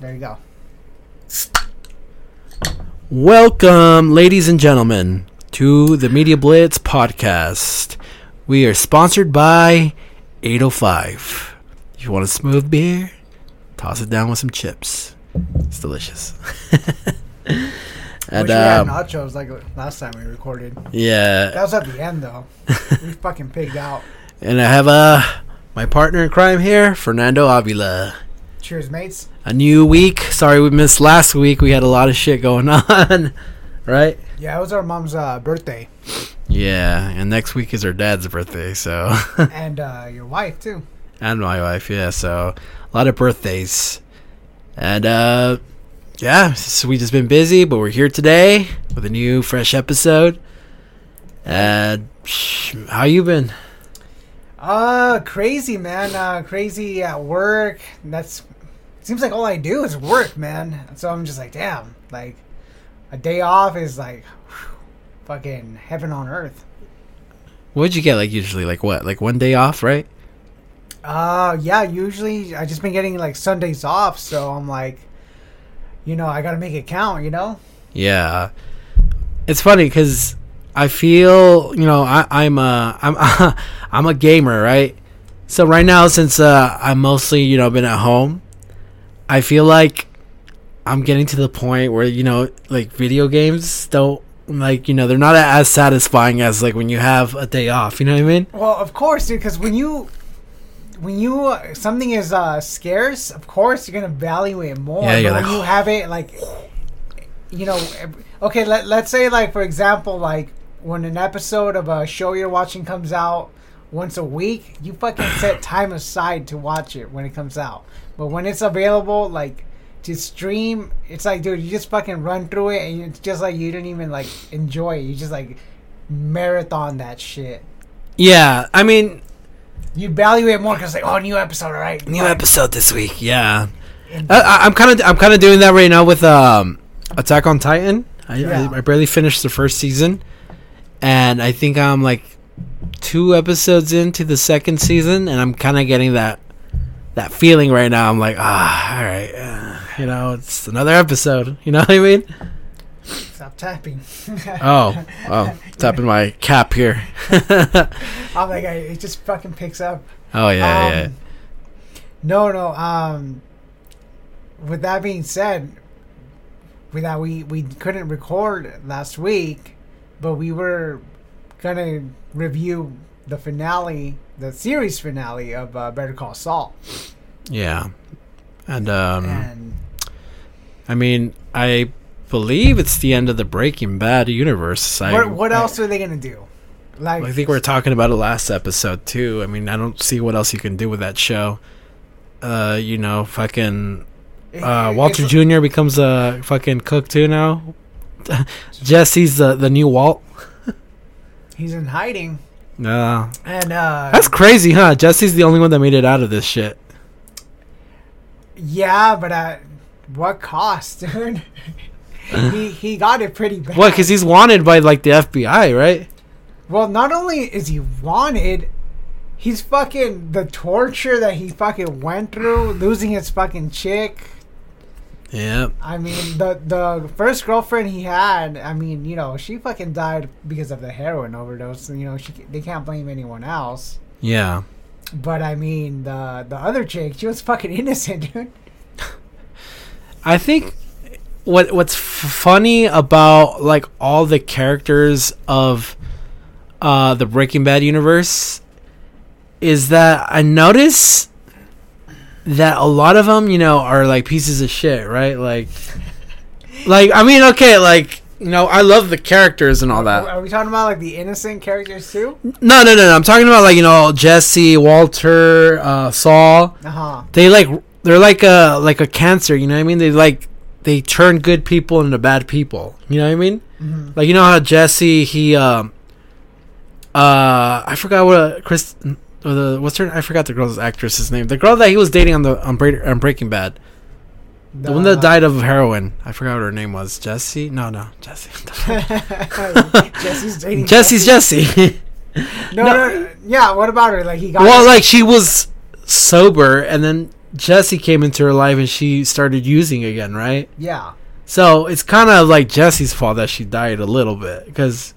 There you go. Welcome, ladies and gentlemen, to the Media Blitz podcast. We are sponsored by 805. If you want a smooth beer, toss it down with some chips. It's delicious. Wish we had um, nachos like last time we recorded. Yeah. That was at the end though. we fucking pigged out. and I have uh my partner in crime here, Fernando Avila. Cheers, mates. A new week. Sorry we missed last week. We had a lot of shit going on, right? Yeah, it was our mom's uh, birthday, Yeah, and next week is her dad's birthday, so and uh, your wife too. and my wife, yeah. So a lot of birthdays, and uh, yeah, so we just been busy, but we're here today with a new fresh episode. And how you been? Uh, crazy man. Uh, crazy at work. That's seems like all I do is work, man. So I'm just like, damn. Like, a day off is like, whew, fucking heaven on earth. What'd you get? Like usually, like what? Like one day off, right? Uh, yeah. Usually, I just been getting like Sundays off, so I'm like, you know, I gotta make it count. You know. Yeah, it's funny because I feel you know I, I'm a I'm I'm a gamer, right? So right now, since uh, I'm mostly you know been at home, I feel like I'm getting to the point where you know like video games don't like you know they're not as satisfying as like when you have a day off. You know what I mean? Well, of course. Because when you when you uh, something is uh, scarce, of course you're gonna value it more. Yeah, you're but like, when you have it, like, you know, okay. Let let's say, like, for example, like when an episode of a show you're watching comes out once a week, you fucking set time aside to watch it when it comes out. But when it's available, like to stream, it's like, dude, you just fucking run through it, and it's just like you didn't even like enjoy it. You just like marathon that shit. Yeah, I mean You value it more because like, oh, new episode, right? new episode this week. Yeah, I, I- I'm kind of I'm kind of doing that right now with um Attack on Titan. I, Yeah. I, I barely finished the first season, and I think I'm like two episodes into the second season, and I'm kind of getting that that feeling right now. I'm like, ah, all right, uh, you know, it's another episode. You know what I mean? Stop tapping. Oh, oh, tapping my cap here. I'm like, it just fucking picks up. oh yeah, yeah. Um, No, no. Um, with that being said, with that we we couldn't record last week, but we were gonna review the finale, the series finale of uh, Better Call Saul, yeah. And um, and I mean, I believe it's the end of the Breaking Bad universe. I, what what I- else are they gonna do? Like, I think we are talking about it last episode too. I mean, I don't see what else you can do with that show. Uh, you know, fucking uh, Walter Jr. becomes a fucking cook too now. Jesse's the the new Walt. He's in hiding, Uh, and uh, that's crazy, huh? Jesse's the only one that made it out of this shit. Yeah, but at what cost, dude? he he got it pretty bad. What? Because he's wanted by like the FBI, right? well, not only is he wanted, he's fucking the torture that he fucking went through, losing his fucking chick. Yeah. I mean, the the first girlfriend he had, I mean, you know, she fucking died because of the heroin overdose. You know, she they can't blame anyone else. Yeah. But I mean, the the other chick, she was fucking innocent, dude. I think what what's funny about like all the characters of uh the Breaking Bad universe is that I notice that a lot of them, you know, are like pieces of shit, right? Like like I mean, okay, like you know, I love the characters and all that. Are we talking about like the innocent characters too? No, no, no, no. I'm talking about like you know Jesse, Walter, uh, Saul. Uh huh. They like they're like a like a cancer. You know what I mean? They like they turn good people into bad people. You know what I mean? hmm Like you know how Jesse he um uh I forgot what uh, Chris or the what's her I forgot the girl's actress's name. The girl that he was dating on the on, Bra- on Breaking Bad. The, one that died of heroin. I forgot what her name was. Jesse? No, no, Jesse. Jesse's dating. Jesse's Jesse. No, No. no, no, yeah. What about her? Like he got. well, like she was sober, and then Jesse came into her life and she started using again, right? Yeah. So it's kind of like Jesse's fault that she died a little bit because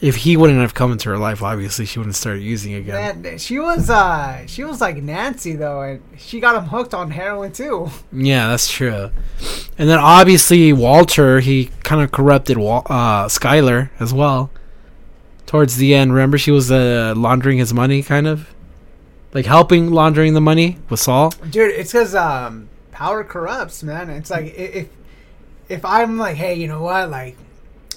if he wouldn't have come into her life, obviously she wouldn't start using again. Man, she was uh she was like Nancy though, and she got him hooked on heroin too. Yeah, that's true. And then obviously Walter, he kind of corrupted Wal- uh, Skyler as well. Towards the end, remember she was uh, laundering his money, kind of like helping laundering the money with Saul. Dude, it's because um power corrupts, man. It's like if if I'm like, hey, you know what, like.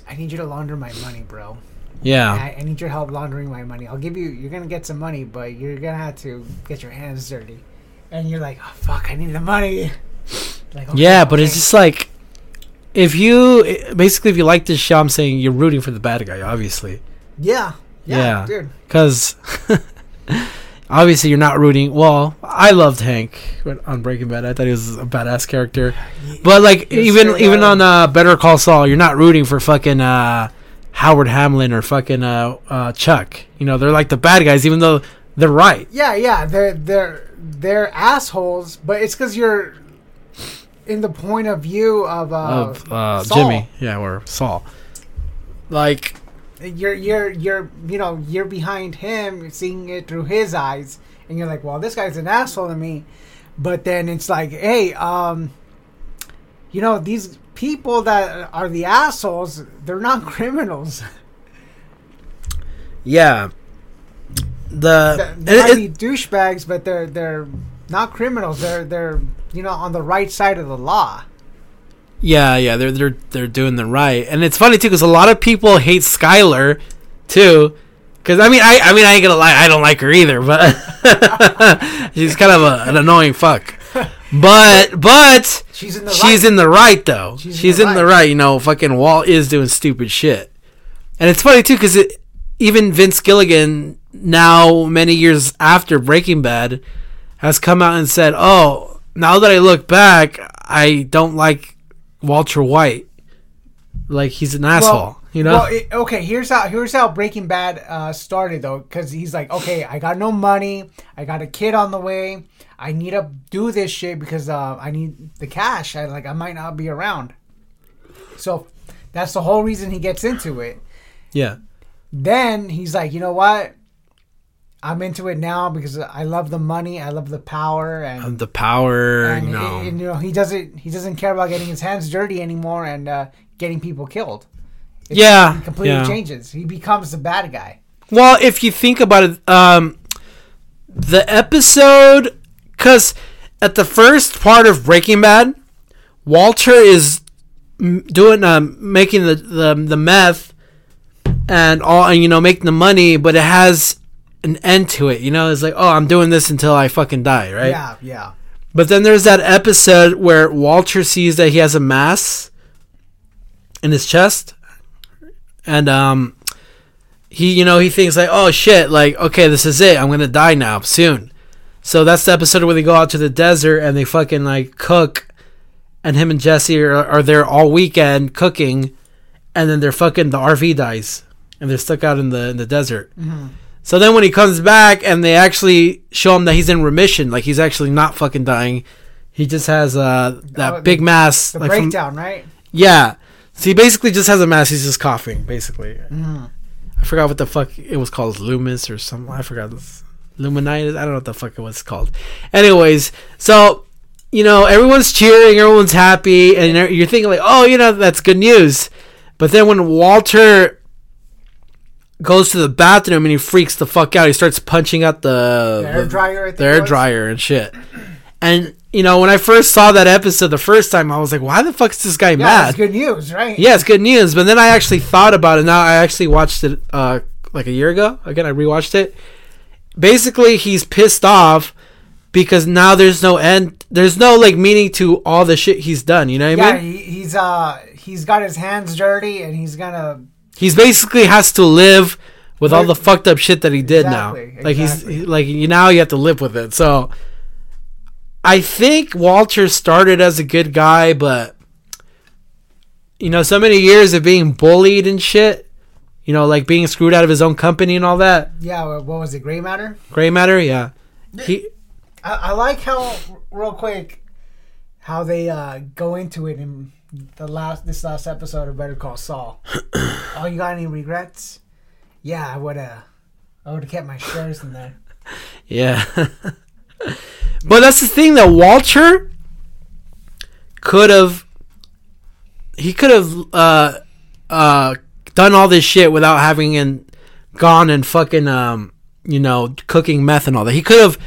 I need you to launder my money, bro. Yeah, I, I need your help laundering my money. I'll give you. You're gonna get some money, but you're gonna have to get your hands dirty. And you're like, oh fuck, I need the money. Like, okay, yeah, but it's just like if you basically if you like this show, I'm saying you're rooting for the bad guy, obviously. yeah, yeah, Yeah. dude. because obviously you're not rooting. Well, I loved Hank on Breaking Bad. I thought he was a badass character. But like even even on uh, Better Call Saul, you're not rooting for fucking uh, Howard Hamlin or fucking uh, uh, Chuck. You know they're like the bad guys, even though they're right. Yeah, yeah, they're they're they're assholes, but it's because you're in the point of view of uh, of uh. Jimmy, yeah, or Saul. Like You're you're you're you know you're behind him, seeing it through his eyes, and you're like, well, this guy's an asshole to me. But then it's like, hey, um, you know, these people that are the assholes, they're not criminals. yeah, the they might be douchebags, but they're they're not criminals. They're they're you know on the right side of the law. Yeah, yeah, they're they're they're doing the right, and it's funny too because a lot of people hate Skyler too. Because I mean, I I mean, I ain't gonna lie, I don't like her either, but she's kind of a, an annoying fuck. But but She's in the she's right. in the right though. She's She's, in the in the right. right. You know, fucking Walt is doing stupid shit, and it's funny too because even Vince Gilligan now many years after Breaking Bad has come out and said, "Oh, now that I look back, I don't like Walter White. Like he's an asshole." you know? Well, it, okay. Here's how here's how Breaking Bad uh, started though, because he's like, okay, I got no money, I got a kid on the way, I need to do this shit because uh, I need the cash. I like I might not be around, so that's the whole reason he gets into it. yeah. Then he's like, you know what? I'm into it now because I love the money, I love the power, and And the power, and, you know. and, you know he doesn't he doesn't care about getting his hands dirty anymore and uh, getting people killed. Yeah, completely yeah. changes. He becomes the bad guy. Well, if you think about it, um, the episode, because at the first part of Breaking Bad, Walter is doing, um, making the, the the meth and all, and you know, making the money, but it has an end to it. You know, it's like, oh, I'm doing this until I fucking die, right? Yeah, yeah. But then there's that episode where Walter sees that he has a mass in his chest, and um, he you know he thinks like, oh shit, like okay, this is it. I'm gonna die now soon. So that's the episode where they go out to the desert and they fucking like cook, and him and Jesse are, are there all weekend cooking, and then they're fucking the RV dies and they're stuck out in the in the desert. So then when he comes back and they actually show him that he's in remission, like he's actually not fucking dying. He just has uh that Oh, the- big mass The like from- breakdown, right? yeah. So he basically just has a mass, he's just coughing, basically. Mm-hmm. I forgot what the fuck it was called, Loomis or something. I forgot this Luminitis. I don't know what the fuck it was called. Anyways, so you know, everyone's cheering, everyone's happy, and you're thinking like, oh, you know, that's good news. But then when Walter goes to the bathroom and he freaks the fuck out, he starts punching out the The air dryer, the air was. dryer and shit. And you know, when I first saw that episode the first time, I was like, why the fuck is this guy Yeah, mad? it's good news, right? Yeah, it's good news. But then I actually thought about it. Now I actually watched it uh, like a year ago. Again, I rewatched it. Basically, he's pissed off because now there's no end. There's no like meaning to all the shit he's done. You know what I Yeah, mean? he, he's uh he's got his hands dirty and he's gonna He's basically has to live with all the fucked up shit that he did Exactly, now. Like he's exactly. he- like you now you have to live with it. So I think Walter started as a good guy, but you know, so many years of being bullied and shit. You know, like being screwed out of his own company and all that. yeah. What was it? Gray matter? Gray matter, yeah. He I, I like how real quick how they uh, go into it in the last this last episode of Better Call Saul. oh, you got any regrets? Yeah, I would have. I would have kept my shares in there. Yeah. but that's the thing that Walter could have he could have uh uh done all this shit without having and gone and fucking um you know cooking meth and all that. He could have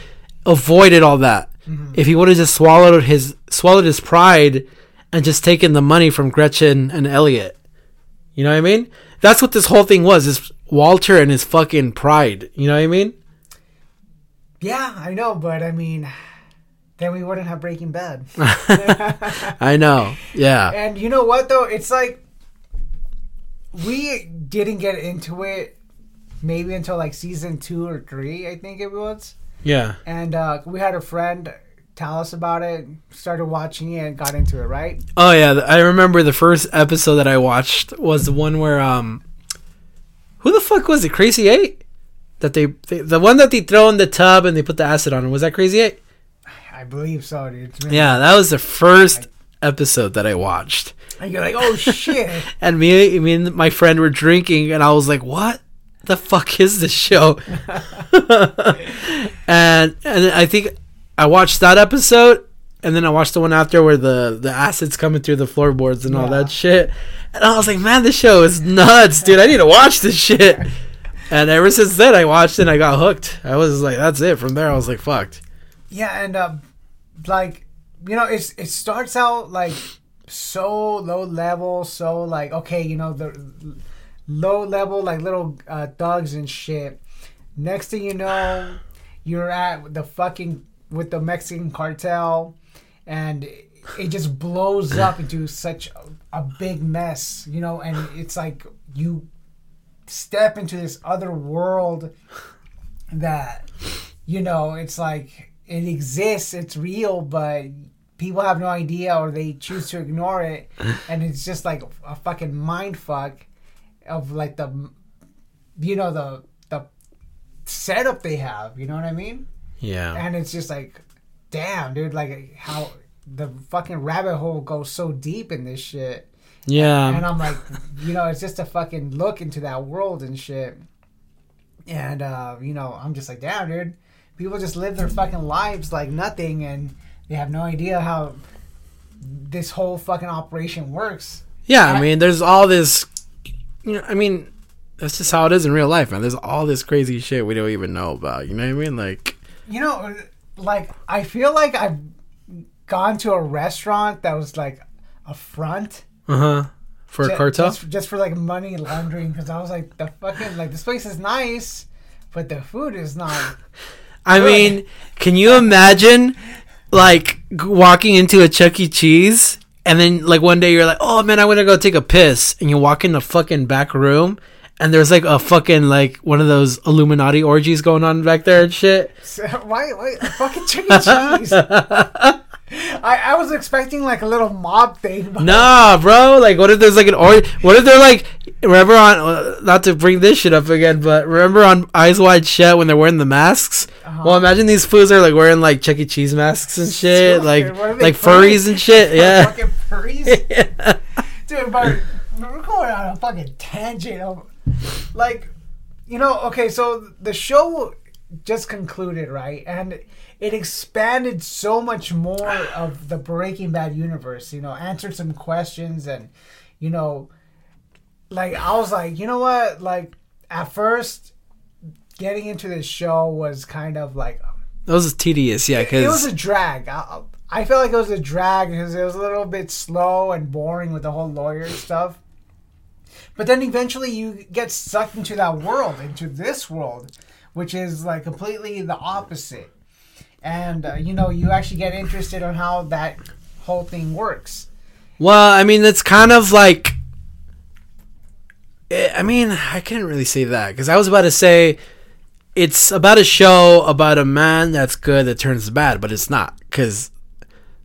avoided all that if he would have just swallowed his swallowed his pride and just taken the money from Gretchen and Elliott. You know what I mean? That's what this whole thing was. Is Walter and his fucking pride. You know what I mean? Yeah, I know, but I mean, then we wouldn't have Breaking Bad. I know. Yeah. And you know what though? It's like we didn't get into it maybe until like season two or three, I think it was. Yeah. And uh, we had a friend tell us about it, started watching it, and got into it. Right? Oh yeah, I remember the first episode that I watched was the one where um, who the fuck was it? Krazy-8. That they, they the one that they throw in the tub and they put the acid on. Was that Krazy-8? I believe so, dude. Yeah, that was the first episode that I watched. And you're like, oh shit. And me, me and my friend were drinking, and I was like, "What the fuck is this show?" and and I think I watched that episode, and then I watched the one after where the the acid's coming through the floorboards and all that shit. And I was like, "Man, this show is nuts, dude! I need to watch this shit." And ever since then, I watched it and I got hooked. I was like, "That's it." From there, I was like, "Fucked." Yeah, and uh, like you know, it's it starts out like so low level, so like okay, you know the low level like little uh, thugs and shit. Next thing you know, you're at the fucking with the Mexican cartel, and it just blows up into such a, a big mess, you know, and it's like you step into this other world that you know it's like it exists it's real but people have no idea or they choose to ignore it and it's just like a fucking mind fuck of like the you know the the setup they have you know what i mean Yeah. and it's just like damn dude like how the fucking rabbit hole goes so deep in this shit Yeah. and I'm like, you know, it's just a fucking look into that world and shit. And uh, you know, I'm just like, damn, dude. People just live their fucking lives like nothing, and they have no idea how this whole fucking operation works. Yeah, I mean, there's all this. You know, I mean, that's just how it is in real life, man. There's all this crazy shit we don't even know about. You know what I mean? Like, You know, like I feel like I've gone to a restaurant that was like a front uh huh. For a cartel. just, just for like money laundering because I was like, the fucking like this place is nice, but the food is not. I mean, can you imagine, like, walking into a Chuck E. Cheese and then, like, one day you're like, oh man, I want to go take a piss, and you walk in the fucking back room. And there's like a fucking like one of those Illuminati orgies going on back there and shit. Why, why fucking Chuck E. Cheese? I, I was expecting like a little mob thing. But Nah, bro. Like, what if there's like an or? What if they're like? Remember on uh, not to bring this shit up again, but remember on Eyes Wide Shut when they're wearing the masks? Uh-huh. Well, imagine these fools are like wearing like Chuck E. Cheese masks and shit, like What are they, like furries? furries and shit. Yeah. fucking furries. Dude, but we're going on a fucking tangent. Of, like, you know, okay, so the show just concluded, right? And it expanded so much more of the Breaking Bad universe, you know, answered some questions and, you know, like, I was like, you know what? Like, at first, getting into this show was kind of like, That was tedious. Yeah, it, it was a drag. I, I felt like it was a drag because it was a little bit slow and boring with the whole lawyer stuff. But then eventually you get sucked into that world, into this world, which is like completely the opposite. And uh, you know, you actually get interested on how that whole thing works. well, I mean, it's kind of like. Eh, I mean, I couldn't really say that because I was about to say it's about a show about a man that's good that turns bad, but it's not because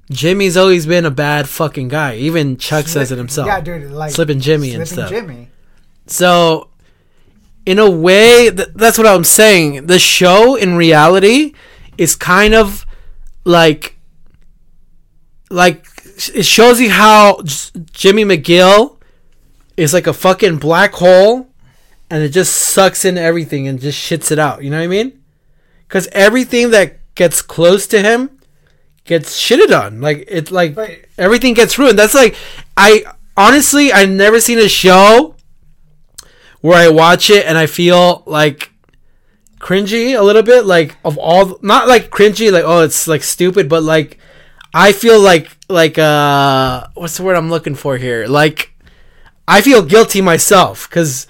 Jimmy's always been a bad fucking guy. Even Chuck says it himself. Yeah, dude, like Slipping Jimmy and Slipping stuff. Jimmy. So, in a way, th- that's what I'm saying. The show, in reality, is kind of like like it shows you how J- Jimmy McGill is like a fucking black hole and it just sucks in everything and just shits it out. You know what I mean? Because everything that gets close to him gets shitted on. Like it's like But- everything gets ruined. That's like I honestly I've never seen a show where I watch it and I feel like cringy a little bit like of all not like cringy like oh it's like stupid but like I feel like like uh what's the word I'm looking for here like I feel guilty myself cuz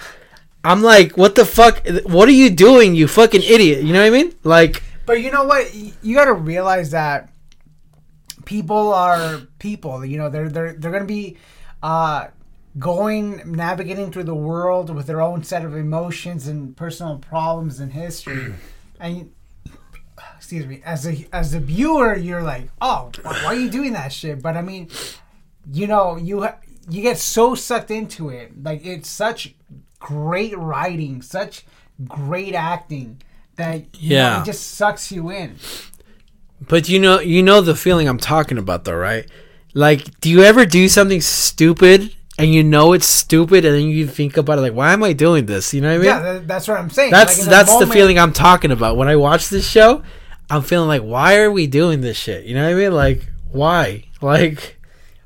I'm like what the fuck what are you doing you fucking idiot you know what I mean like But you know what? You got to realize that people are people. You know, they're they're they're gonna be uh, going navigating through the world with their own set of emotions and personal problems and history. and excuse me, as a as a viewer, you're like, oh, why are you doing that shit? But I mean, you know, you you get so sucked into it. Like it's such great writing, such great acting that you know, Yeah. it just sucks you in. But you know, you know the feeling I'm talking about, though, right? Like, do you ever do something stupid and you know it's stupid, and then you think about it, like, why am I doing this? You know what I mean? Yeah, that's what I'm saying. that's Like, that's the moment- feeling I'm talking about when I watch this show. I'm feeling like, why are we doing this shit? You know what I mean? Like, why? Like,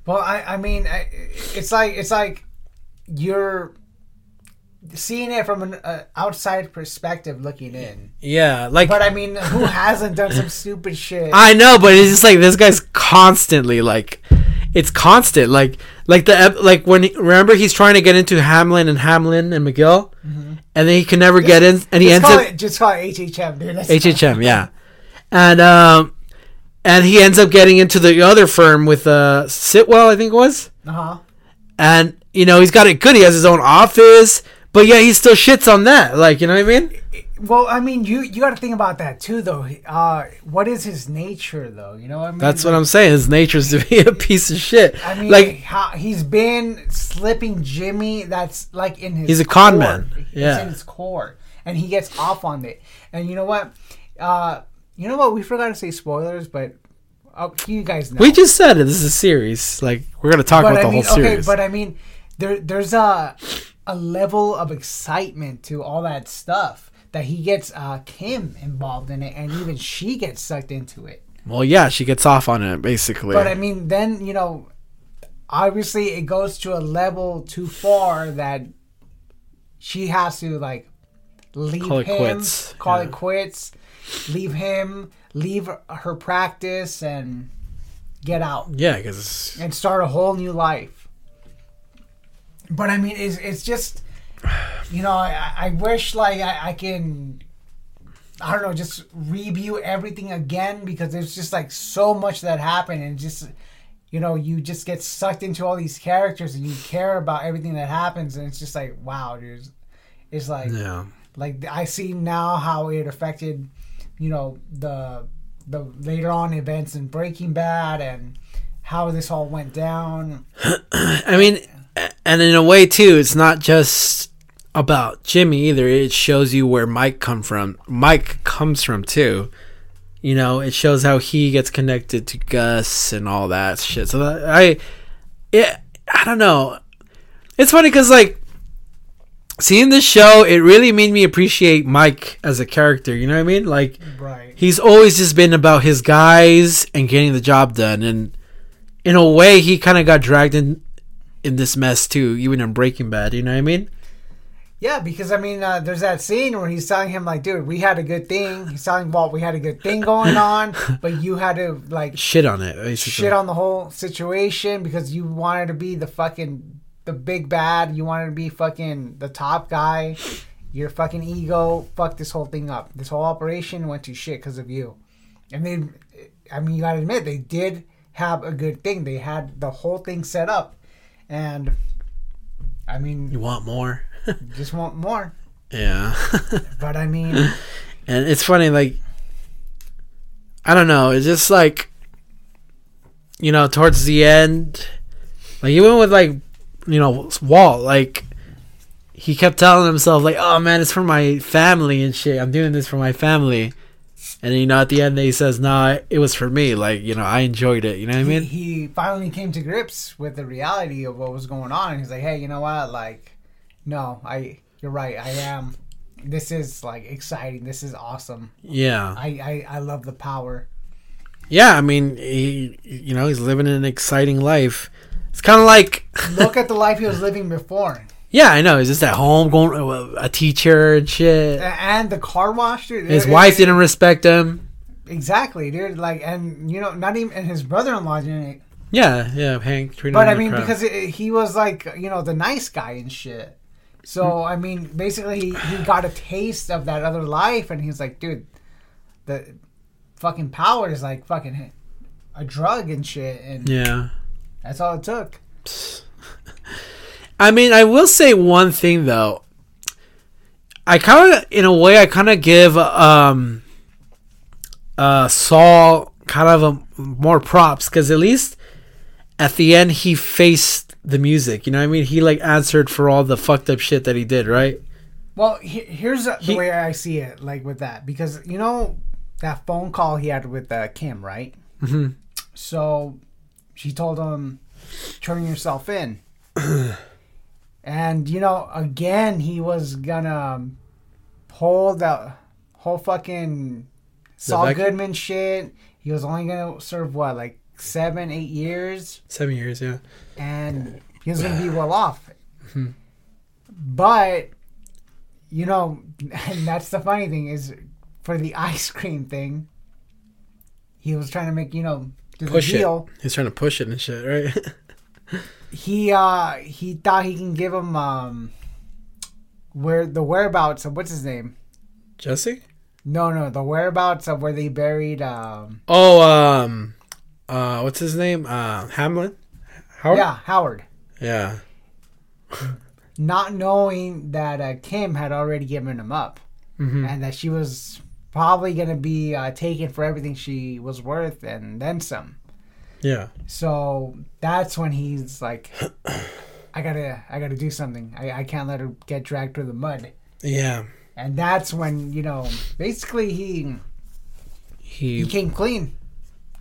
Well, I, I mean, I, it's like it's like you're seeing it from an uh, outside perspective, looking in. yeah, like But I mean, who hasn't done some stupid shit? I know, but it's just like this guy's constantly like, it's constant. Like, like the like when remember he's trying to get into Hamlin and Hamlin and McGill, and then he can never get in, and he just ends up it just call it HHM, dude. That's HHM, yeah. And um and he ends up getting into the other firm with uh Sitwell, I think it was. Uh huh. And you know, he's got it good. He has his own office, but yeah, he still shits on that. Like, you know what I mean? Well, I mean, you you got to think about that too, though. Uh, what is his nature, though? You know what I mean? That's what I'm saying. His nature is to be a piece of shit. I mean, like how he's been slipping Jimmy. That's like in his. He's a con core. man. It's Yeah. in his core, and he gets off on it. And you know what? Uh, you know what? We forgot to say spoilers, but uh, you guys know. we just said it. This is a series. Like we're gonna talk but about I the mean, whole okay, series. but I mean, there there's a a level of excitement to all that stuff that he gets uh, Kim involved in it, and even she gets sucked into it. well, yeah, she gets off on it basically. But I mean, then you know, obviously it goes to a level too far that she has to like leave Call it him, quits. call Yeah. it quits, leave him, leave her practice, and get out. Yeah, because and start a whole new life. But I mean, it's it's just, you know, I, I wish like I, I can, I don't know, just review everything again because there's just like so much that happened and just, you know, you just get sucked into all these characters and you care about everything that happens and it's just like wow, dude, it's like yeah, like I see now how it affected, you know, the the later on events in Breaking Bad and how this all went down. I mean, and in a way too, it's not just about Jimmy either. It shows you where Mike come from. Mike comes from too. You know, it shows how he gets connected to Gus and all that shit. So that, I, yeah, I don't know. It's funny because like seeing this show, it really made me appreciate Mike as a character. You know what I mean? Like Right. he's always just been about his guys and getting the job done and in a way he kind of got dragged in in this mess too even in breaking bad you know what i mean Yeah, because I mean, uh, there's that scene where he's telling him like, "Dude, we had a good thing." He's telling Walt, "We had a good thing going on, but you had to like shit on it basically shit on the whole situation because you wanted to be the fucking the big bad. You wanted to be fucking the top guy. Your fucking ego fucked this whole thing up. This whole operation went to shit because of you. And they, I mean, you gotta admit they did have a good thing. They had the whole thing set up, and I mean, you want more just want more. yeah But I mean, and it's funny like i don't know it's just like you know towards the end like even with like you know walt like he kept telling himself like oh man it's for my family and shit i'm doing this for my family And you know, at the end, he says, "No, it was for me. Like, you know, I enjoyed it. You know what I he, mean?" he finally came to grips with the reality of what was going on. And he's like, hey, you know what? Like, no, I, you're right. I am. This is like exciting. This is awesome. Yeah, I, I, I love the power. yeah. I mean, he, you know, he's living an exciting life. It's kind of like, Look at the life he was living before. yeah, I know. He's just at home, going uh, a teacher and shit. And the car wash, dude. His it- wife it- didn't respect him. Exactly, dude. Like, and you know, not even and his brother-in-law didn't. Yeah, yeah. Hank But I mean, crap. because it, he was like, you know, the nice guy and shit. So I mean, basically, he, he got a taste of that other life, and he's like, dude, the fucking power is like fucking a drug and shit, and yeah. That's all it took. I mean, I will say one thing though. I kind of, in a way, I kind of give um, uh, Saul kind of a, more props because at least at the end he faced the music. You know what I mean? He like answered for all the fucked up shit that he did, right? Well, he, here's the He- way I see it, like with that, because you know that phone call he had with uh, Kim, right? Mm-hmm. So she told him, "Turn yourself in," and you know, again, he was gonna pull the whole fucking Saul vacuum? Goodman shit. He was only gonna serve what, like seven, eight years, Seven years, yeah. and he was gonna be well off. Mhm. But you know, and that's the funny thing is for the ice cream thing, he was trying to make you know Push it. He's trying to push it and shit, right? He uh he thought he can give him um where the whereabouts of what's his name? Jesse? No, no, the whereabouts of where they buried um Oh, um, uh, what's his name? Uh, Hamlin. Howard. yeah Howard. Yeah. Not knowing that uh, Kim had already given him up. hmm and that she was probably going to be uh, taken for everything she was worth and then some. Yeah. So that's when he's like, I gotta, I gotta do something. I, I can't let her get dragged through the mud. Yeah. And that's when you know, basically he he He. came clean.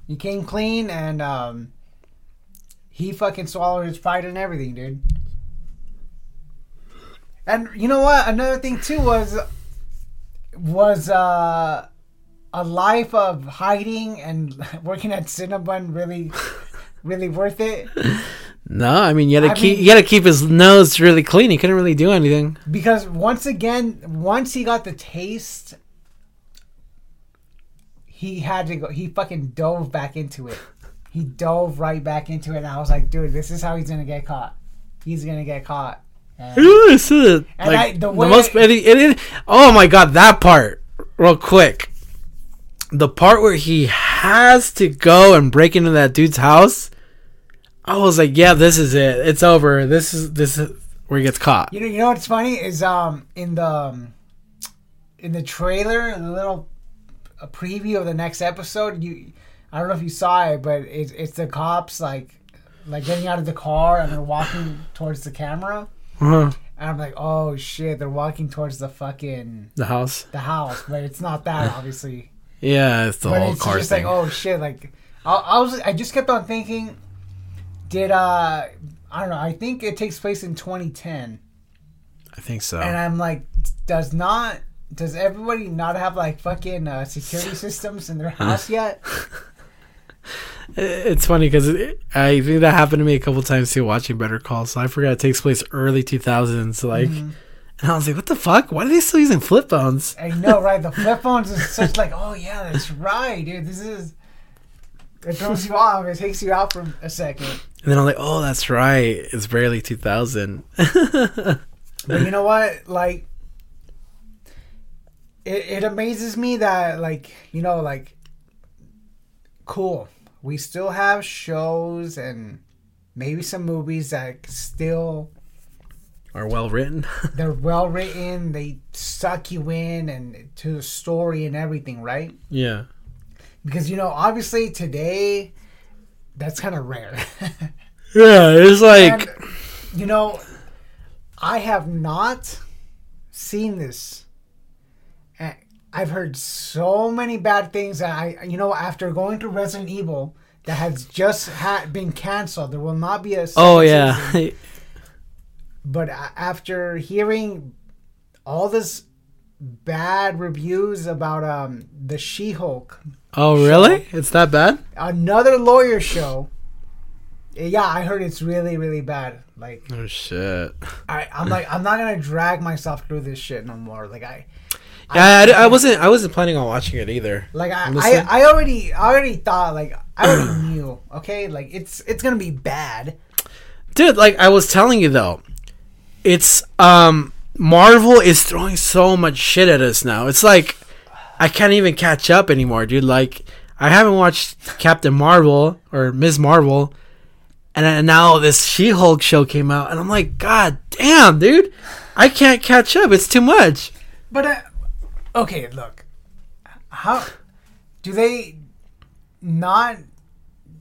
He came clean and um, he fucking swallowed his pride and everything, dude. And you know what? Another thing too was was uh, a life of hiding and working at Cinnabon really really worth it? No, I mean you had to I keep mean- you had to keep his nose really clean. He couldn't really do anything. Because once again, once he got the taste, he had to go. He fucking dove back into it. He dove right back into it, and I was like, dude, this is how he's gonna get caught. He's gonna get caught. And- This is And like I- the the, most. It, it, it- oh my god, that part, real quick. The part where he has to go and break into that dude's house. I was like, yeah, this is it. It's over. This is this is where he gets caught. You know, you know what's funny is um in the um, in the trailer, the little a preview of the next episode. You, I don't know if you saw it, but it's it's the cops like like getting out of the car and they're walking towards the camera, Uh-huh. and I'm like, oh shit, they're walking towards the fucking The house. the house, but it's not that obviously. Yeah, it's the but whole it's car just thing. like, oh shit, like I, I was, I just kept on thinking, did uh, I don't know, I think it takes place in 2010. I think so. And I'm like, does not does everybody not have like fucking uh, security systems in their house yet? It's funny because I think that happened to me a couple times too watching Better Call. So I forgot it takes place early 2000s. Like, Mm-hmm. and I was like, what the fuck? Why are they still using flip phones? I know, right? The flip phones is such like, oh yeah, that's right, dude. This is. It throws you off. It takes you out for a second. And then I'm like, oh, that's right. It's barely 2000. But you know what? Like, it, it amazes me that, like, you know, like, cool. We still have shows and maybe some movies that still Are well written. they're well written. They suck you in and to the story and everything, right? yeah. Because you know, obviously today, that's kind of rare. Yeah, it's like And, you know, I have not seen this. I've heard so many bad things that I, you know, after going to Resident Evil that has just ha- been canceled, there will not be a. Oh yeah. But after hearing all this bad reviews about um the She-Hulk, oh really? It's that bad? another lawyer show. Yeah, I heard it's really, really bad. Like, Oh shit. I, I'm like, I'm not gonna drag myself through this shit no more. Like, I, Yeah, I, I wasn't. I wasn't planning on watching it either. like, I, I, I already, I already thought, like, I already knew. Okay, like, it's, it's gonna be bad. dude like i was telling you though it's um marvel is throwing so much shit at us now it's like i can't even catch up anymore dude like i haven't watched captain marvel or ms marvel and now this she-hulk show came out and i'm like god damn dude i can't catch up it's too much But, uh, okay, look, how do they not,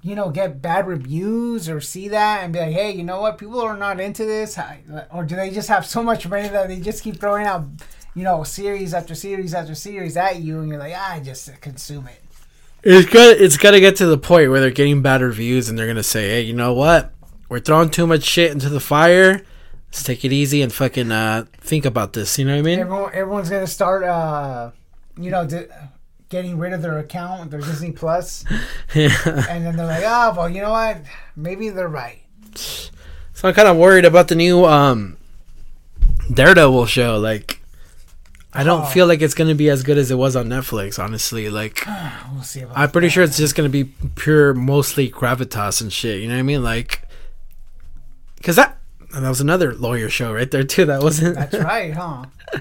you know, get bad reviews or see that and be like, hey, you know what, people are not into this, or do they just have so much money that they just keep throwing out, you know, series after series after series at you, and you're like, ah, I just consume it. it's good it's gotta get to the point where they're getting bad reviews and they're gonna say hey you know what? We're throwing too much shit into the fire let's take it easy and fucking uh think about this you know what i mean Everyone, everyone's gonna start, uh, you know, di- getting rid of their account, their Disney Plus, Yeah. and then they're like, oh, well, you know what, maybe they're right. So I'm kind of worried about the new um, Daredevil show. Like, I don't Oh. feel like it's gonna be as good as it was on Netflix. Honestly, like We'll see about. I'm pretty that. sure it's just gonna be pure, mostly gravitas and shit. You know what I mean? Like, cause that and that was another lawyer show right there too. That wasn't That's right, huh?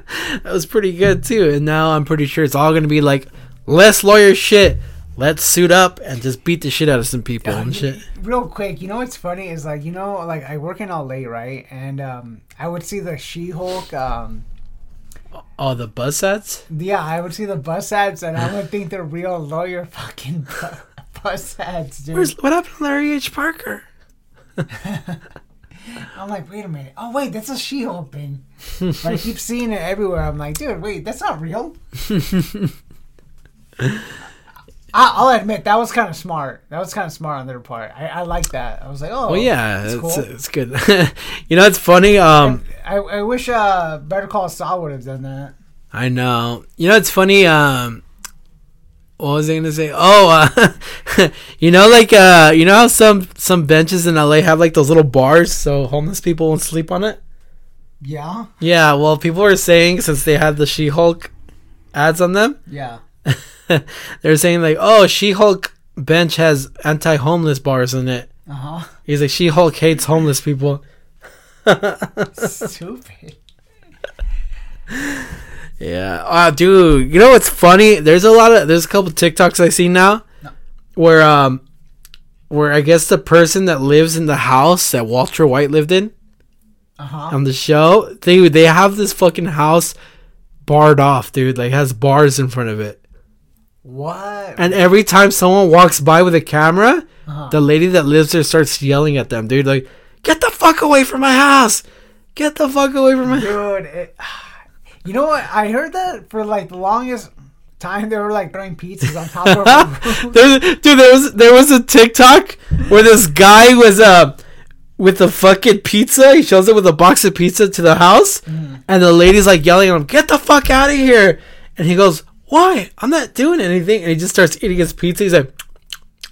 that was pretty good too. And now I'm pretty sure it's all gonna be like less lawyer shit. Let's suit up and just beat the shit out of some people and shit. Real quick, you know what's funny is like you know like I work in LA, right? And um, I would see the She-Hulk. Um, Oh, the buzz ads. yeah, I would see the bus ads, and I would think they're real lawyer fucking bu- bus ads, dude. Where's what happened to Larry H. Parker? I'm like, wait a minute. Oh wait, that's a She-Hulk thing. but I keep seeing it everywhere. I'm like, dude, wait, that's not real. I, I'll admit that was kind of smart. That was kind of smart on their part. I, I like that. I was like, oh, Well, yeah, it's, cool. it's good. you know, it's funny. Um, I, I wish uh, Better Call Saul would have done that. I know. You know, it's funny. Um, what was I gonna say? Oh, uh, you know, like uh, you know how some some benches in LA have like those little bars so homeless people won't sleep on it. Yeah, Yeah, well, people are saying since they had the She-Hulk ads on them, yeah. they're saying like, oh, She-Hulk bench has anti-homeless bars in it. Uh huh. He's like, She-Hulk hates homeless people. Stupid. Yeah. Oh, dude. You know what's funny? There's a lot of there's a couple TikToks I see now where um where I guess the person that lives in the house that Walter White lived in Uh huh. on the show, they they have this fucking house barred off, dude. Like has bars in front of it. What? And every time someone walks by with a camera, Uh-huh. the lady that lives there starts yelling at them, dude. Like, get the fuck away from my house! Get the fuck away from my. House Dude, it, you know what? I heard that for like the longest time they were like throwing pizzas on top of the roof. Dude, there was there was a TikTok where this guy was uh with the fucking pizza. He shows up with a box of pizza to the house, and the lady's like yelling at him, "Get the fuck out of here!" And he goes, "Why? I'm not doing anything." And he just starts eating his pizza. He's like,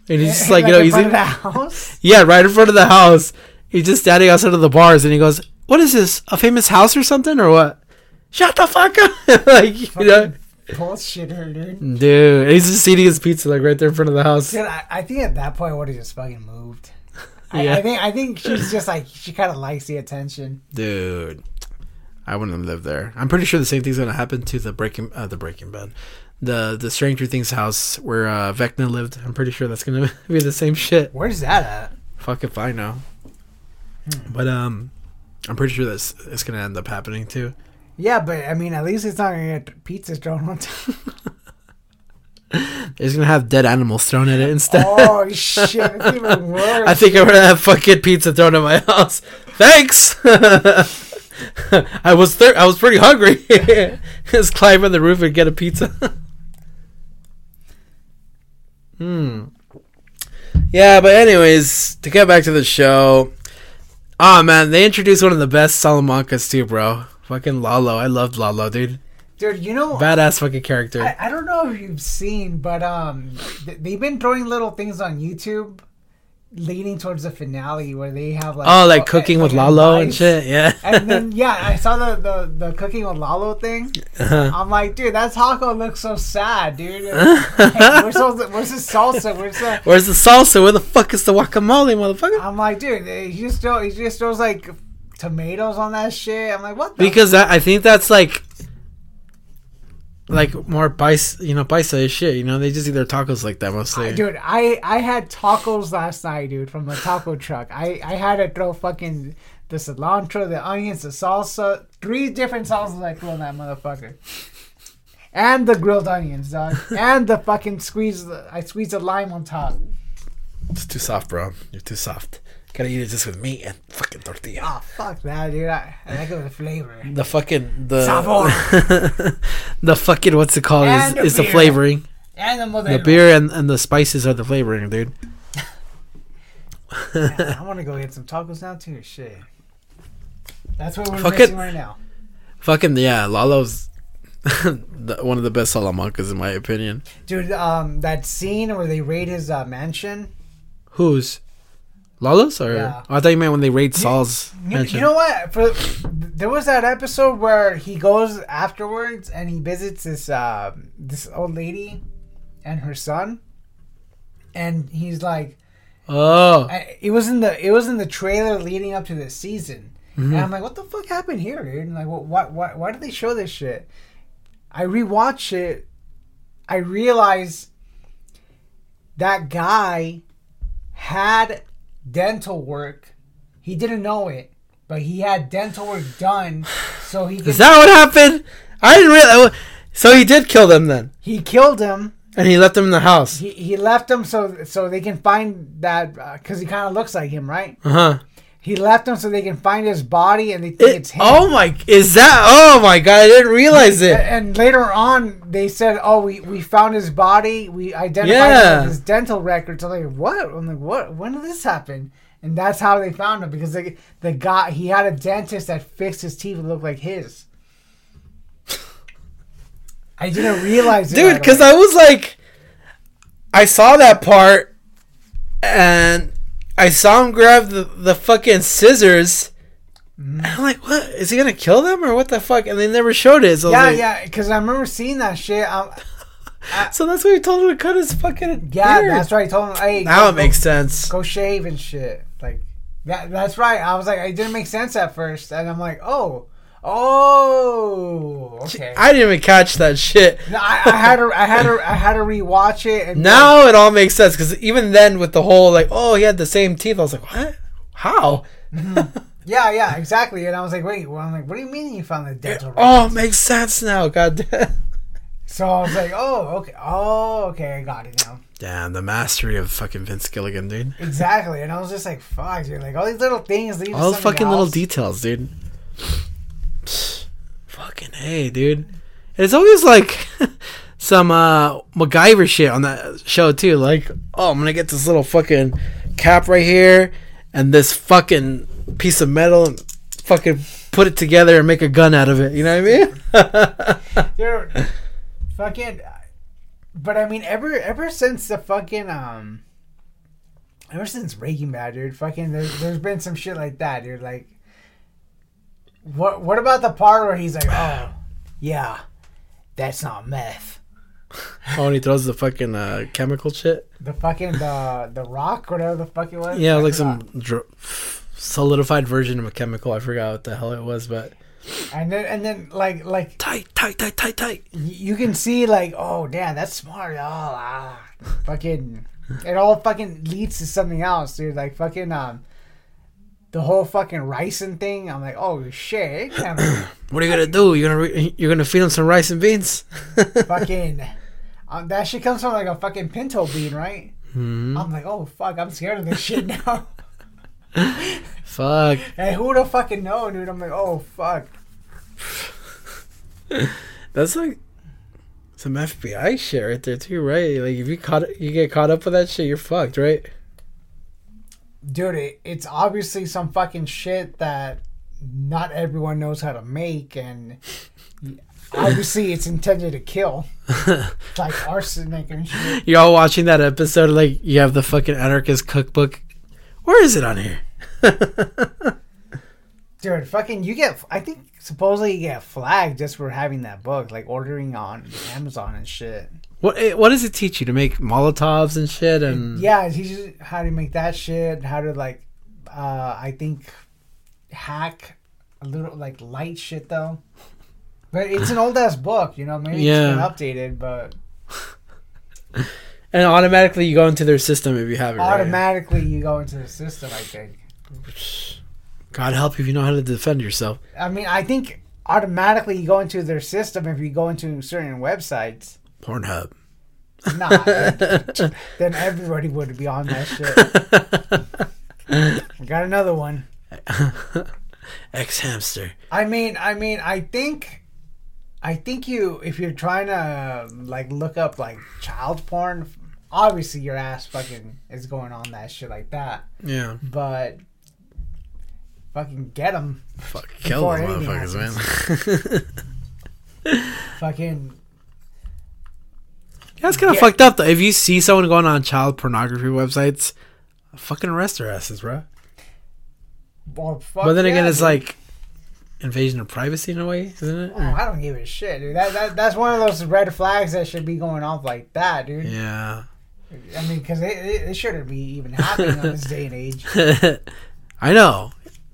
and he's just like, you know, in he's front of eating, the house. yeah, right in front of the house. He's just standing outside of the bars, and he goes, "What is this? A famous house or something, or what?" Shut the fuck up! like you know, Bullshitter, dude. dude. And he's just eating his pizza like right there in front of the house. Dude, I, I think at that point I would have just fucking moved. I, Yeah. I think I think she's just like she kind of likes the attention. Dude, I wouldn't live there. I'm pretty sure the same thing's gonna happen to the Breaking uh, the Breaking Bad, the the Stranger Things house where uh, Vecna lived. I'm pretty sure that's gonna be the same shit. Where's that at? Fuck if I know. But um, I'm pretty sure that's it's gonna end up happening too. Yeah, but I mean, at least it's not gonna get pizzas thrown on top. It's gonna have dead animals thrown at it instead. oh shit! It's even worse. I think I'm gonna have fucking pizza thrown at my house. Thanks. I was thir- I was pretty hungry. Just climb on the roof and get a pizza. hmm. Yeah, but anyways, to get back to the show. Oh man, they introduced one of the best Salamancas too, bro. Fucking Lalo. I loved Lalo, dude. Dude, you know, Badass fucking character. I, I don't know if you've seen, but um, th- they've been throwing little things on YouTube leading towards the finale where they have like oh, like cooking with Lalo and shit. Yeah. and then yeah, I saw the, the the cooking with Lalo thing. Uh-huh. I'm like, dude, that taco looks so sad, dude. Like, where's, those, where's the salsa? Where's the? Where's the salsa? Where the fuck is the guacamole, motherfucker? I'm like, dude, he just throw, he just throws like tomatoes on that shit. I'm like, what? The Because that, I think that's like, like more bice, you know, paisa shit. You know, they just eat their tacos like that mostly. Dude, I I had tacos last night, dude, from the taco truck. I I had to throw fucking the cilantro, the onions, the salsa, three different salsas I threw on that motherfucker, and the grilled onions, dog, and the fucking squeeze. I squeezed a lime on top. It's too soft, bro. You're too soft. Gotta eat it just with meat and fucking tortilla. Oh fuck that, dude. I, I like it with the flavor. The fucking the Sabor. the fucking what's it called And is, the is the flavoring. And the The beer and, and the spices are the flavoring, dude. I want to go get some tacos now too. Shit. That's what we're Fuck missing right now. Fucking yeah, Lalo's the, one of the best salamancas in my opinion. Dude, um, that scene where they raid his uh, mansion. Who's Lalo's or Yeah. oh, I thought you meant when they raid Saul's You, mansion. you know what? For there was that episode where he goes afterwards and he visits this uh, this old lady and her son, and he's like, oh, I, it was in the it was in the trailer leading up to this season, Mm-hmm. and I'm like, what the fuck happened here, dude? And like, what, what, why, why did they show this shit? I rewatch it. I realize that guy had dental work. He didn't know it, but he had dental work done, so he could, is that what happened? I didn't realize. So he did kill them then, he killed him. and he left them in the house. He, he left him so so they can find that because he kind of looks like him, right? Uh huh. He left him so they can find his body and they think it's him. oh my! Is that? Oh my god! I didn't realize it. And later on, they said, "Oh, we, we found his body. We identified Yeah. his dental records." I'm like, "What?" I'm like, "What? When did this happen?" And that's how they found him because they, the guy he had a dentist that fixed his teeth to look like his. I didn't realize it, dude because i was like i saw that part and i saw him grab the, the fucking scissors Mm-hmm. and i'm like what is he gonna kill them or what the fuck and they never showed it so, yeah, like- yeah, because I remember seeing that shit. Um, so that's why he told him to cut his fucking yeah, beard. that's right. I told him, "Hey, now go- it makes go- sense go shave and shit. Like that that's right. I was like it didn't make sense at first and I'm like, "Oh. Oh, okay." i didn't even catch that shit No, I, I had to I had to I had to rewatch it and now it all makes sense because even then with the whole like oh he had the same teeth i was like what how mm-hmm. Yeah, yeah, exactly. And I was like, "Wait, well, I'm like, what do you mean you found the dental oh records?" makes sense now god damn So I was like, "Oh, okay. Oh, okay, I got it now." damn the mastery of fucking vince gilligan dude Exactly. And I was just like, "Fuck, dude. Like all these little things lead to all the something fucking little details, dude. Fucking hey, dude. It's always like some uh MacGyver shit on that show too. Like, oh, I'm gonna get this little fucking cap right here and this fucking piece of metal and fucking put it together and make a gun out of it. You know what I mean? Dude, fucking. But I mean, ever ever since the fucking um, ever since Breaking Bad, dude, fucking, there's, there's been some shit like that, dude. Like, what what about the part where he's like, oh, yeah, that's not meth. oh, and he throws the fucking uh, chemical shit. The fucking the the rock, whatever the fuck it was. Yeah, like some dr- solidified version of a chemical. I forgot what the hell it was, but And then and then like like tight, tight, tight, tight, tight. y- you can see like, oh damn, that's smart. Oh, ah, fucking, it all fucking leads to something else, dude. Like fucking um, the whole fucking ricin thing. I'm like, oh shit, What are you gonna do? You're gonna re- you're gonna feed him some rice and beans? fucking. Um, that shit comes from like a fucking pinto bean, right? Mhm. I'm like, oh fuck, I'm scared of this shit now. Fuck. Hey, who would have fucking known, dude? I'm like, oh fuck. That's like some FBI shit right there too, right? Like if you caught you get caught up with that shit, you're fucked, right? Dude, it, it's obviously some fucking shit that not everyone knows how to make, and obviously it's intended to kill. Like arsenic and shit. You're all watching that episode, like you have the fucking anarchist cookbook. Where is it on here? Dude, fucking, you get, I think supposedly you get flagged just for having that book, like ordering on Amazon and shit. What eh, what does it teach you to make Molotovs and shit? And Yeah, it teaches how to make that shit, how to, like, uh, I think, hack a little, like, light shit, though. But it's an old ass book, you know, maybe Yeah. it's been updated, but and automatically you go into their system if you have it. right? automatically you go into the system, I think. God help you if you know how to defend yourself. I mean, I think automatically you go into their system if you go into certain websites. Pornhub. Nah, then everybody would be on that shit. We got another one. xHamster. I mean, I mean, I think, I think you, if you're trying to like look up like child porn, obviously your ass fucking is going on that shit like that. Yeah. But fucking get them, Fuck. Kill them motherfuckers, man. fucking That's kind of Yeah. fucked up though. If you see someone going on child pornography websites, fucking arrest their asses, bro. well, fuck but then again, yeah, it's dude. like invasion of privacy in a way, isn't it? Oh, I don't give a shit, dude. That, that that's one of those red flags that should be going off like that, dude. Yeah. I mean, because it, it, it shouldn't be even happening in this day and age. I know.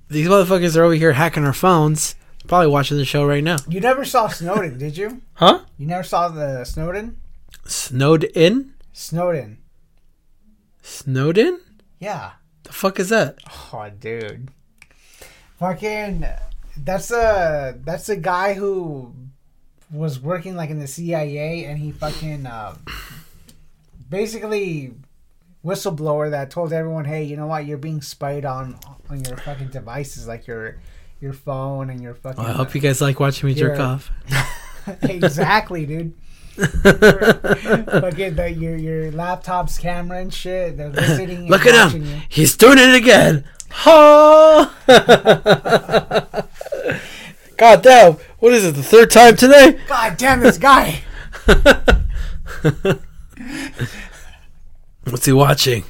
These motherfuckers are over here hacking our phones. Probably watching the show right now. You never saw Snowden, did you? Huh? You never saw the Snowden? Snowed in? Snowden. Snowden? Yeah. The fuck is that? Oh, dude. Fucking. That's a that's a guy who was working like in the CIA, and he fucking uh, basically whistleblower that told everyone, "Hey, you know what? You're being spied on on your fucking devices, like your your phone and your fucking." Well, I hope you guys like watching me jerk off. exactly, dude. Fucking the, your your laptop's camera and shit. They're and Look at him. you. He's doing it again. Ha! God damn. What is it? The third time today? God damn this guy. What's he watching?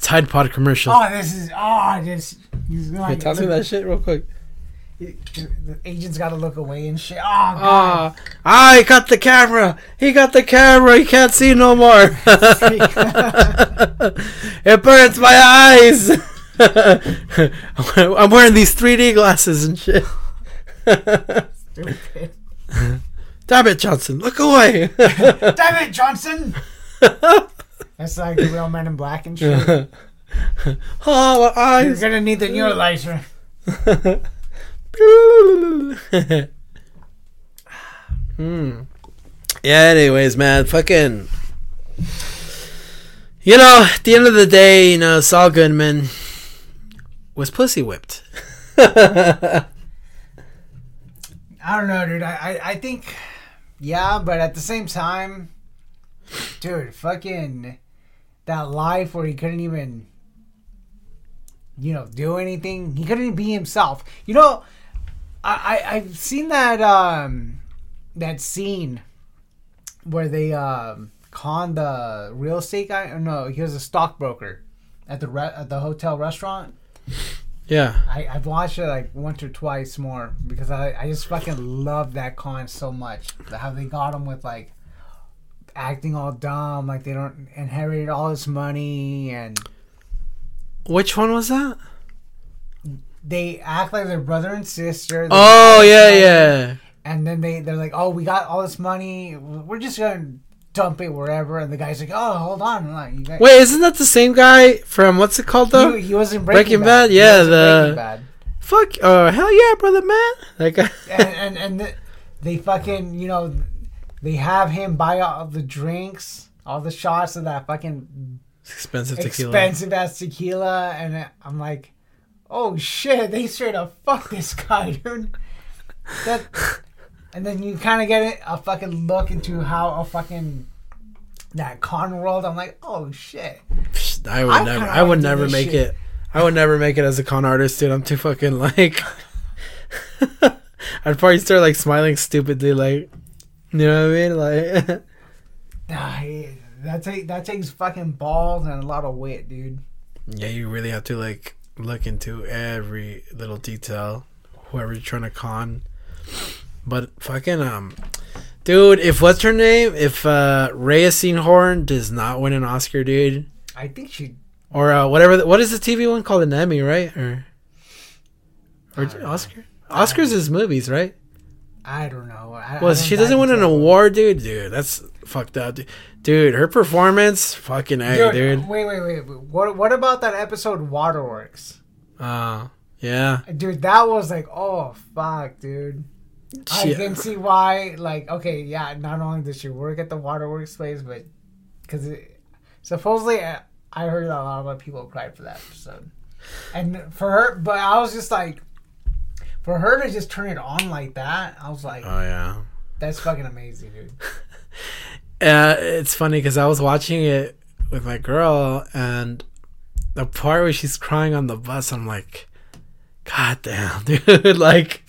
Tide Pod commercial. Oh, this is oh, this. He's Hey, like, tell me that shit real quick. The agent's got to look away and shit. Oh, God. Ah, I got the camera. He got the camera. He can't see no more. it burns my eyes. I'm wearing these 3D glasses and shit. Stupid. Damn it, Johnson. Look away. Damn it, Johnson. That's like the real Men in Black and shit. oh, my You're gonna need the neuralizer. Hmm. Yeah, anyways, man, fucking. You know, at the end of the day, you know, Saul Goodman was pussy whipped. I don't know, dude. I, I, I think, yeah, but at the same time, dude, fucking that life where he couldn't even, you know, do anything. He couldn't be himself. You know, I, I I've seen that um that scene where they um conned the real estate guy. Or no, he was a stockbroker at the re- at the hotel restaurant. yeah. I, I've watched it like once or twice more because I, I just fucking love that con so much. How they got him with like acting all dumb, like they don't inherited all this money and Which one was that? They act like they're brother and sister. Oh, yeah, yeah. And then they they're like, oh, we got all this money. We're just gonna dump it wherever. And the guy's like, oh, hold on, like, guys, Wait, isn't that the same guy from what's it called though? He, he was in Breaking, Breaking Bad. Bad? Yeah, the- Breaking Bad. Fuck, oh hell yeah, brother man. Guy. and and, and the, they fucking you know they have him buy all the drinks, all the shots of that fucking expensive tequila. expensive ass tequila, and I'm like, oh shit, they straight up fuck this guy, dude. That, and then you kind of get it, a fucking look into how a fucking that con world. I'm like, oh shit. I would I never. I would never make shit. it. I would never make it as a con artist, dude. I'm too fucking like. I'd probably start like smiling stupidly, like, you know what I mean? Like, that take that takes fucking balls and a lot of wit, dude. yeah, you really have to like look into every little detail, whoever you're trying to con. But fucking um, dude, if what's her name? If uh Rhea Seehorn does not win an Oscar, dude, I think she. or uh, whatever. The, what is the TV one called? An Emmy, right? Or or don't know. Oscar? Oscars is movies, right? I don't know. I, Well, I she doesn't win an award, dude. Dude, that's fucked up, dude. Dude, her performance, fucking a, Dude, dude. Wait, wait, wait. What what about that episode Waterworks? Uh, yeah. Dude, that was like, oh fuck, dude. I can see why. Like, okay, yeah. Not only did she work at the Waterworks place, but because supposedly I I heard a lot of people cried for that episode, and for her. But I was just like, for her to just turn it on like that, I was like, Oh yeah. that's fucking amazing, dude. Uh, it's funny because I was watching it with my girl, and the part where she's crying on the bus, I'm like, God damn, dude. like,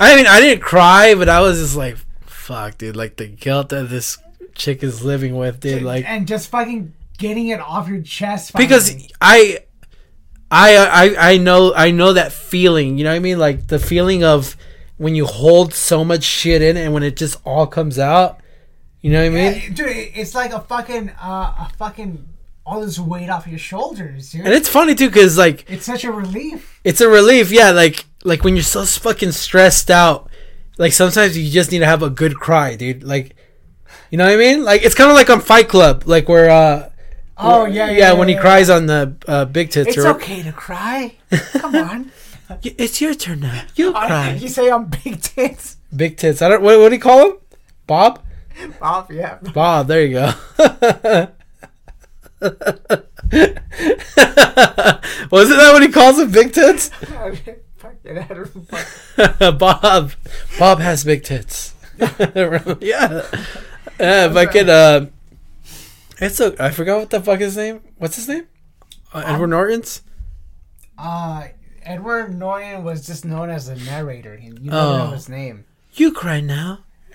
I mean, I didn't cry, but I was just like, fuck, dude. Like the guilt that this chick is living with, dude. Like, and just fucking getting it off your chest because. I, I, I, I know, I know that feeling. You know what I mean? Like the feeling of when you hold so much shit in, and when it just all comes out. You know what I mean? Yeah, dude, it's like a fucking, uh, a fucking, all this weight off your shoulders, dude. And it's funny too, cause like it's such a relief. it's a relief. Yeah, like like when you're so fucking stressed out, like sometimes you just need to have a good cry, dude. Like, you know what I mean? Like it's kind of like on Fight Club, like where uh, Oh yeah, yeah, yeah. when he yeah. cries on the uh, big tits. It's or, okay to cry. Come on. It's your turn now. You cry. you say I'm big tits. big tits. I don't. What, what do you call him? Bob. Bob, yeah. Bob. There you go. Wasn't that what he calls him? Big tits. Fuck it, I don't fuck- Bob. Bob has big tits. yeah. Yeah, fucking uh It's a I forgot what the fuck his name. What's his name? Uh, Edward Norton's? Uh, Edward Norton was just known as the narrator. You never Oh. know his name. You cry now.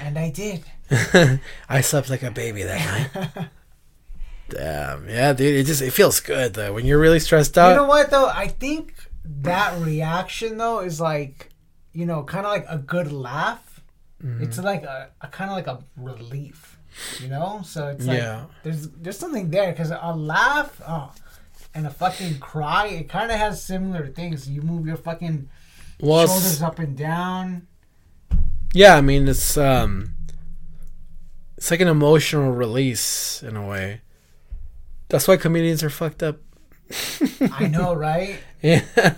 And I did. I slept like a baby that night. Damn. Yeah, dude, it just it feels good though. When you're really stressed out. you know what though? I think that reaction though is like, you know, kind of like a good laugh. Mm-hmm. It's like a, a kind of like a relief, you know. So it's like Yeah. there's there's something there because a laugh oh, and a fucking cry, it kind of has similar things. You move your fucking well, shoulders up and down. yeah, I mean it's um it's like an emotional release in a way. That's why comedians are fucked up. I know, right? Yeah.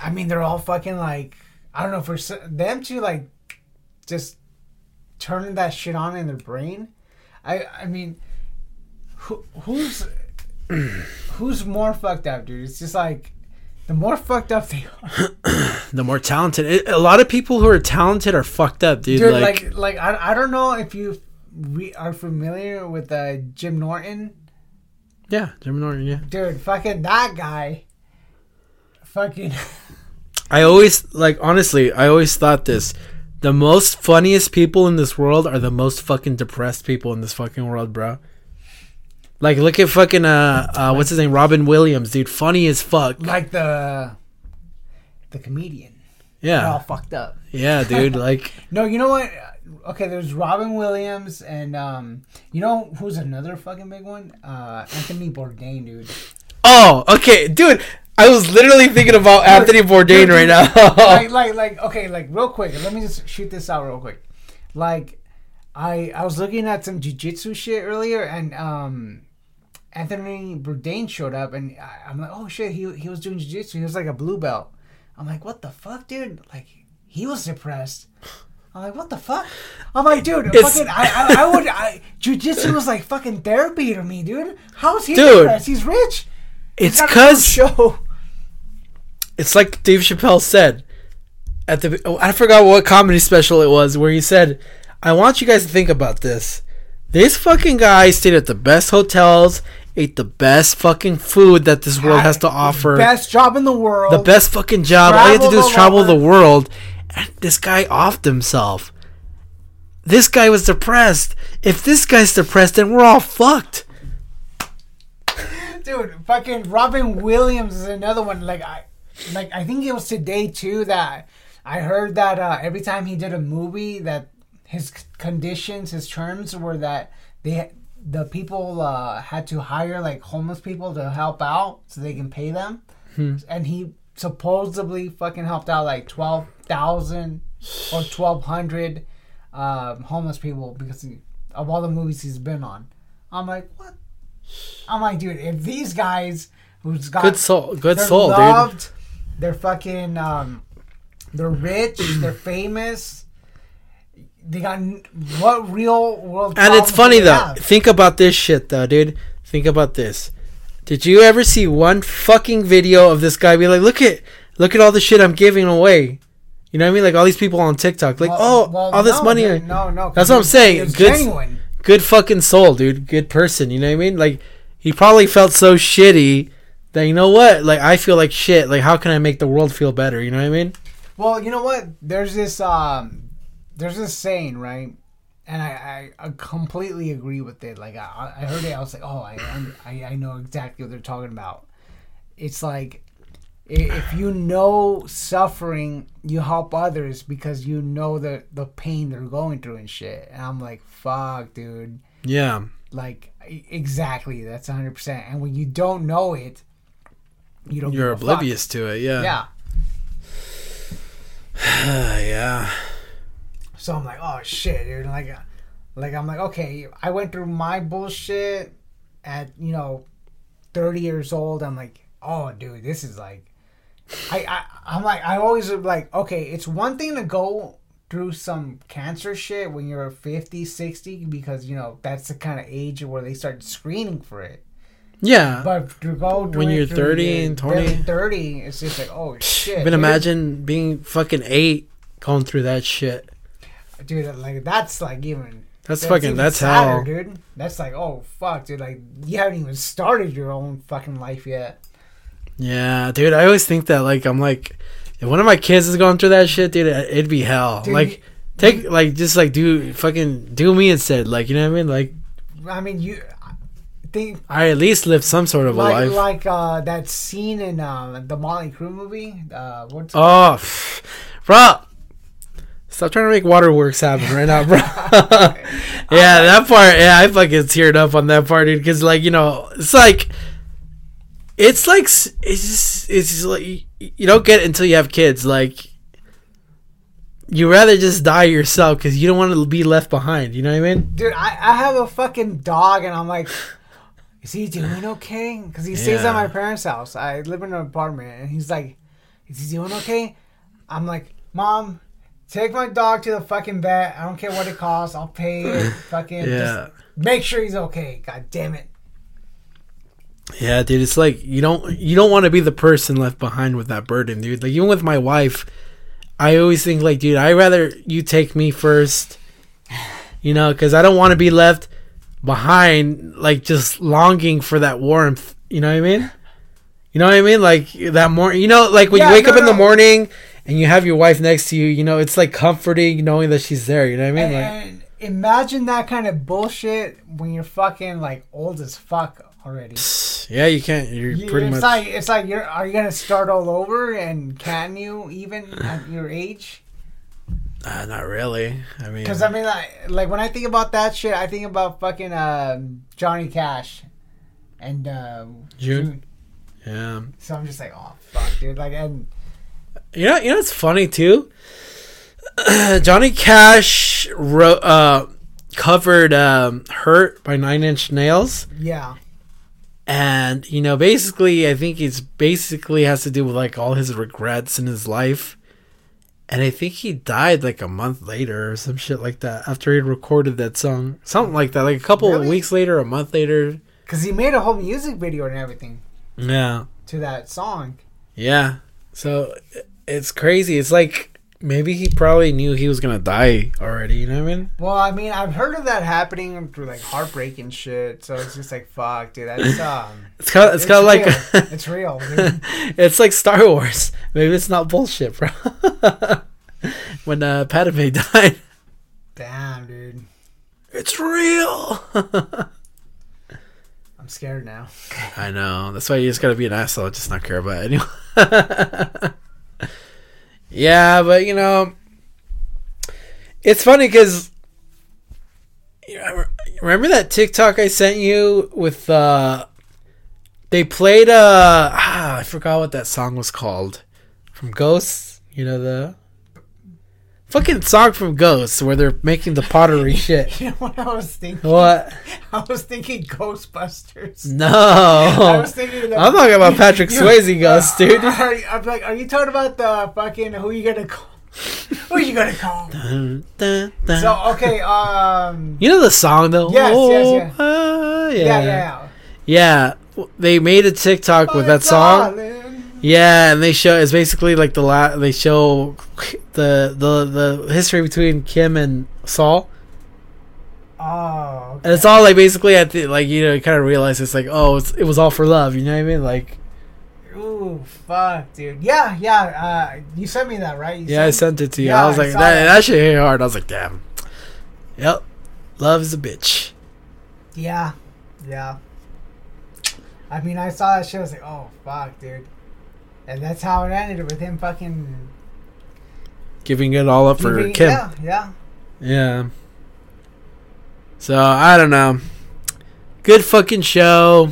I mean, they're all fucking like I don't know for them to like just turn that shit on in their brain. I I mean, who, who's who's more fucked up, dude? It's just like the more fucked up they are, the more talented. It, a lot of people who are talented are fucked up, dude. dude. like, Like like I, I don't know if you re- are familiar with uh, Jim Norton, yeah, Jim Norton. Yeah, dude. Fucking that guy. Fucking I always like honestly. I always thought this: the most funniest people in this world are the most fucking depressed people in this fucking world, bro. Like, look at fucking uh, uh what's his name, Robin Williams, dude. Funny as fuck. like the the comedian. They're all Yeah, fucked up. yeah, dude. Like, No, you know what? Okay, there's Robin Williams and um, you know who's another fucking big one? Uh, Anthony Bourdain, dude. oh, okay, dude. I was literally thinking about Anthony Bourdain right now. like, like, like, okay, like, real quick. Let me just shoot this out real quick. Like, I I was looking at some jujitsu shit earlier, and um, Anthony Bourdain showed up, and I, I'm like, oh shit, he he was doing jujitsu. He was like a blue belt. I'm like, what the fuck, dude? Like, he was depressed. I'm like, what the fuck? I'm like, dude, It's- fucking, I, I, I would, I, jujitsu was like fucking therapy to me, dude. How is he Dude. depressed? He's rich. it's He's got his own cause show. It's like Dave Chappelle said at the. oh, I forgot what comedy special it was where he said, "I want you guys to think about this. This fucking guy stayed at the best hotels, ate the best fucking food that this world has to offer, Best job in the world. the best fucking job. All you have to do is travel the world. And this guy offed himself. This guy was depressed. If this guy's depressed, then we're all fucked. Dude, fucking Robin Williams is another one. Like I, like I think it was today too that I heard that uh, every time he did a movie that his conditions, his terms were that they the people uh, had to hire like homeless people to help out so they can pay them, and he supposedly fucking helped out like twelve thousand or twelve hundred um, homeless people because he, of all the movies he's been on. I'm like, what? I'm like, dude, if these guys who's got Good soul, good soul, dude. They're fucking, um, they're rich, they're famous. They got what real world? And it's funny though. have? Think about this shit though, dude. Think about this. Did you ever see one fucking video of this guy be like, "Look at, look at all the shit I'm giving away." You know what I mean? Like all these people on TikTok, like, Well- "Oh, well, all this no, money." dude, no, no. That's what I'm saying. Good- genuine. Good fucking soul, dude. Good person. You know what I mean? Like he probably felt so shitty that you know what? Like I feel like shit. Like how can I make the world feel better? You know what I mean? Well, you know what? There's this um, there's this saying, right? And I, I, I completely agree with it. Like I, I heard it, I was like, oh, I, I, I know exactly what they're talking about. It's like if you know suffering, you help others because you know the the pain they're going through and shit. And I'm like, fuck, dude. Yeah. Like exactly, that's 100. percent And when you don't know it, you don't. You're oblivious to it. Yeah. Yeah. yeah. So I'm like, oh shit, dude. Like, uh, like I'm like, okay, I went through my bullshit at you know, 30 years old. I'm like, oh, dude, this is like, I, I I'm like, I always like, okay, it's one thing to go through some cancer shit when you're 50, 60, because you know that's the kind of age where they start screening for it. Yeah. But to go When you're 30 your and 20. 30, it's just like, oh shit. Dude. imagine being fucking eight going through that shit. dude. Like that's like even. That's fucking- even that's sadder, hell. dude. That's like, oh fuck, dude. Like you haven't even started your own fucking life yet. Yeah, dude. I always think that like I'm like, if one of my kids is going through that shit, dude, it'd be hell. Dude, like, take like just like do fucking do me instead. Like you know what I mean? Like I mean, you think I at least live some sort of a like life. like uh that scene in uh, the Mötley Crüe movie. Uh, what's oh, pff, bro. Stop trying to make waterworks happen right now, bro. yeah, that part. Yeah, I fucking teared up on that part, dude. Because like you know, it's like, it's like it's just, it's just like you, you don't get it until you have kids. Like, you rather just die yourself because you don't want to be left behind. You know what I mean? dude? I I have a fucking dog, and I'm like. Is he doing okay? Because he stays Yeah. at my parents' house. I live in an apartment, and he's like, "Is he doing okay?" I'm like, "Mom, take my dog to the fucking vet. I don't care what it costs. I'll pay it. Fucking Yeah. just make sure he's okay. God damn it." Yeah, dude, it's like you don't you don't want to be the person left behind with that burden, dude. Like even with my wife, I always think like, dude, I rather you take me first, you know, because I don't want to be left behind, like just longing for that warmth. You know what I mean? You know what I mean? Like that morning, you know, like when Yeah, you wake no, up in the morning and you have your wife next to you, you know, it's like comforting knowing that she's there. You know what I mean? Like, And imagine that kind of bullshit when you're fucking like old as fuck already. yeah, you can't. You're You- pretty it's much. like it's like you're are you gonna start all over and can you even at your age? Uh, not really. I mean, Because I mean, like, like when I think about that shit, I think about fucking um, Johnny Cash and uh, June. yeah. So I'm just like, oh fuck, dude. Like, and You know, you know, it's funny too. Johnny Cash wrote, uh, covered um, "Hurt" by Nine Inch Nails, yeah, and you know, basically, I think it's basically has to do with like all his regrets in his life. And I think he died like a month later or some shit like that after he recorded that song, something like that, like a couple of Really? weeks later, a month later. because he made a whole music video and everything Yeah, to that song. yeah. So it's crazy. It's like maybe he probably knew he was gonna die already. You know what I mean? Well, I mean, I've heard of that happening through like heartbreak and shit. So it's just like, fuck, dude. That's um. It's kind of it's, kind of like it's real. Dude. it's like Star Wars. Maybe it's not bullshit, bro. when uh, Padme died. Damn, dude. It's real. I'm scared now. I know. That's why you just gotta be an asshole, just not care about anyone. Yeah, but you know, it's funny because remember that TikTok I sent you with uh they played uh ah, I forgot what that song was called from Ghosts. You know the fucking song from Ghosts where they're making the pottery shit. You know what I was thinking? What? I was thinking Ghostbusters. No, I was thinking. I'm talking about Patrick Swayze Ghosts, dude. Are, I'm like, are you talking about the fucking who you gonna call? Who you gonna call? Dun, dun, dun. So okay, um, You know the song though? Yes, yes, yeah. ah, yeah. yeah, yeah, Yeah, They made a TikTok with that song. darling. Yeah, and they show it's basically like the la- they show the the the history between Kim and Saul. Oh, And it's all like basically at the like you know you kind of realize it's like oh it's, it was all for love you know what I mean like ooh, fuck, dude. Yeah, yeah. Uh, you sent me that, right? You yeah I sent it to you Yeah, I was I like that, that. that shit hit hard I was like damn yep love is a bitch Yeah, yeah. I mean, I saw that shit. I was like, oh fuck, dude. And that's how it ended with him fucking giving it all up for giving- Kim Yeah, yeah. Yeah. So I don't know. Good fucking show.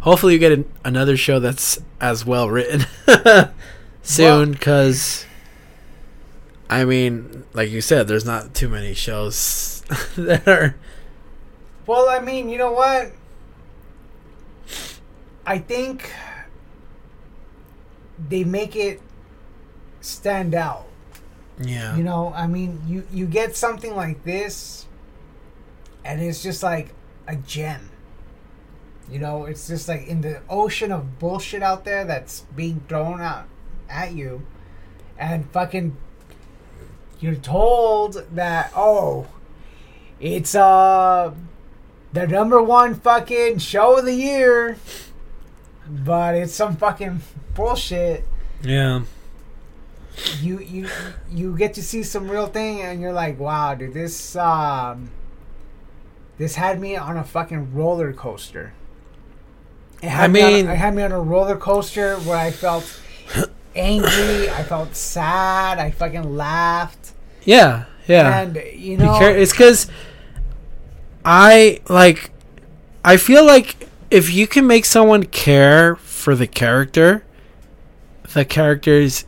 Hopefully you get an, another show that's as well written soon, because I mean, like you said, there's not too many shows that are. Well, I mean, you know what? I think they make it stand out. Yeah. You know, I mean, you you get something like this, and it's just like a gem. You know, it's just like in the ocean of bullshit out there that's being thrown out at you, and fucking, you're told that oh, it's uh the number one fucking show of the year, but it's some fucking bullshit Yeah. you you you get to see some real thing and you're like wow dude this um this had me on a fucking roller coaster it had I me on mean- it had me on a roller coaster where i felt angry i felt sad i fucking laughed Yeah. Yeah. and you know it's because I like. I feel like if you can make someone care for the character, the characters,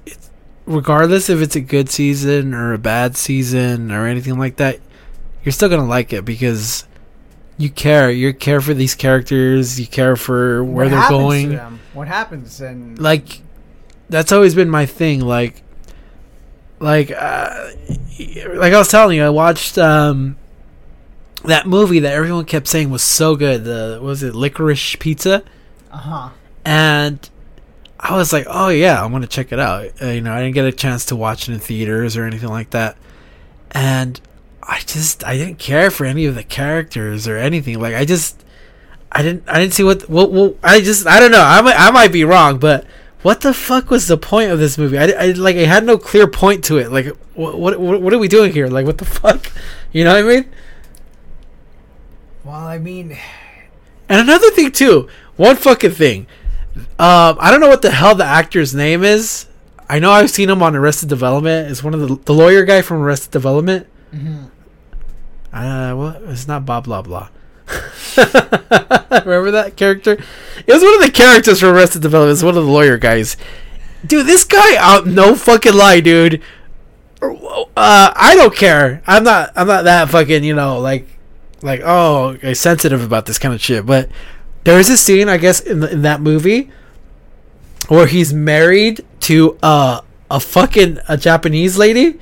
regardless if it's a good season or a bad season or anything like that, you're still gonna like it because you care. You care for these characters. You care for where what they're going what happens and like that's always been my thing like like uh, like I was telling you I watched um that movie that everyone kept saying was so good the what was it licorice pizza? Uh-huh. And I was like oh yeah I'm gonna check it out. Uh, you know I didn't get a chance to watch it in theaters or anything like that. And I just I didn't care for any of the characters or anything. Like I just I didn't I didn't see what well, well I just I don't know. I might I might be wrong but what the fuck was the point of this movie? I, I like it had no clear point to it. Like what what what are we doing here? Like what the fuck? You know what I mean well i mean and another thing too one fucking thing um I don't know what the hell the actor's name is I know I've seen him on Arrested Development it's one of the the lawyer guy from Arrested Development mhm. Uh, well, it's not blah blah blah. Remember that character? It was one of the characters from Arrested Development. It's one of the lawyer guys. Dude, this guy out no fucking lie, dude. Uh, I don't care. I'm not. I'm not that fucking. You know, like, like oh, sensitive about this kind of shit. But there is a scene, I guess, in the, in that movie where he's married to uh, a fucking a Japanese lady.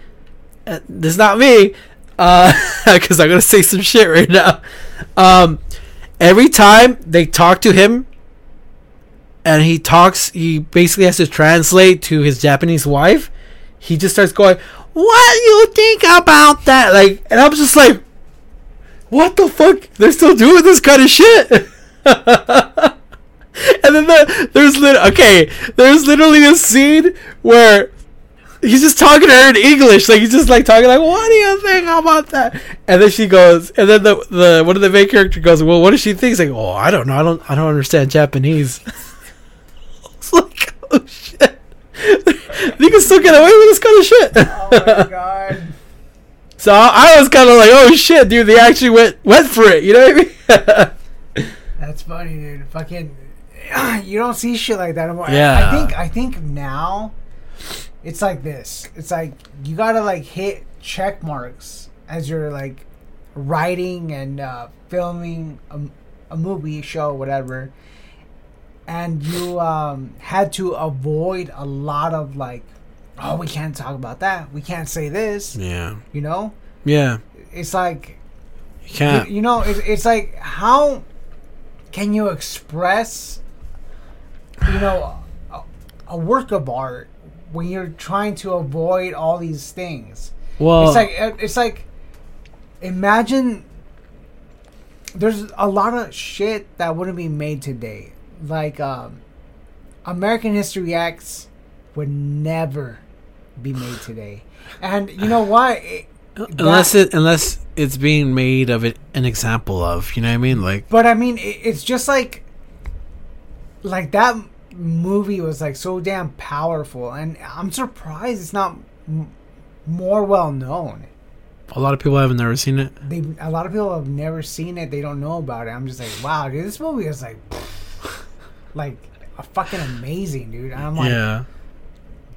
Uh, this is not me because I'm gonna say some shit right now. Um, every time they talk to him, and he talks. He basically has to translate to his Japanese wife. He just starts going, "What you think about that?" Like, and I'm just like, "What the fuck? They're still doing this kind of shit." and then the, there's lit- okay, there's literally a scene where he's just talking to her in English, like he's just like talking like, "What do you think about that?" And then she goes, and then the the one of the main character goes, "Well, what does she think?" He's like, "Oh, I don't know. I don't I don't understand Japanese." it's like, oh shit, you can still get away with this kind of shit. Oh my god. So I was kind of like, "Oh shit, dude, they actually went went for it." You know what I mean? That's funny, dude. Fucking, you don't see shit like that anymore. I- Yeah. I think I think now, it's like this. It's like you gotta like hit check marks as you're like writing and uh, filming a, a movie, show, whatever, and you um, had to avoid a lot of like, oh, we can't talk about that. We can't say this. yeah, You know, yeah, it's like you you, can't. you know, it's, it's like how can you express, you know, a, a work of art when you're trying to avoid all these things? well, it's like it's like imagine there's a lot of shit that wouldn't be made today. Like um, American History X would never be made today. And you know why? It- unless that- it unless it's being made of it an example of, you know what I mean? Like, But I mean, it, it's just like, like that movie was like so damn powerful, and I'm surprised it's not m- more well known. a lot of people haven't never seen it. They a lot of people have never seen it. They don't know about it. I'm just like, wow, dude, this movie is like, like a fucking amazing, dude. And I'm like, yeah.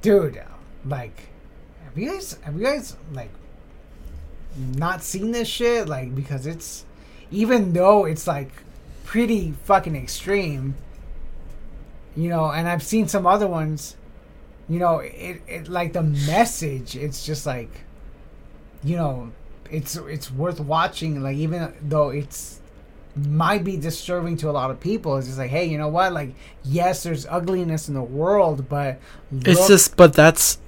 dude, like, have you guys, have you guys like not seen this shit? Like, because it's even though it's like pretty fucking extreme, you know. And I've seen some other ones, you know. It, it like the message. It's just like, you know, it's it's worth watching. Like, even though it's might be disturbing to a lot of people. It's just like, hey, you know what? Like, yes, there's ugliness in the world, but It's just, but that's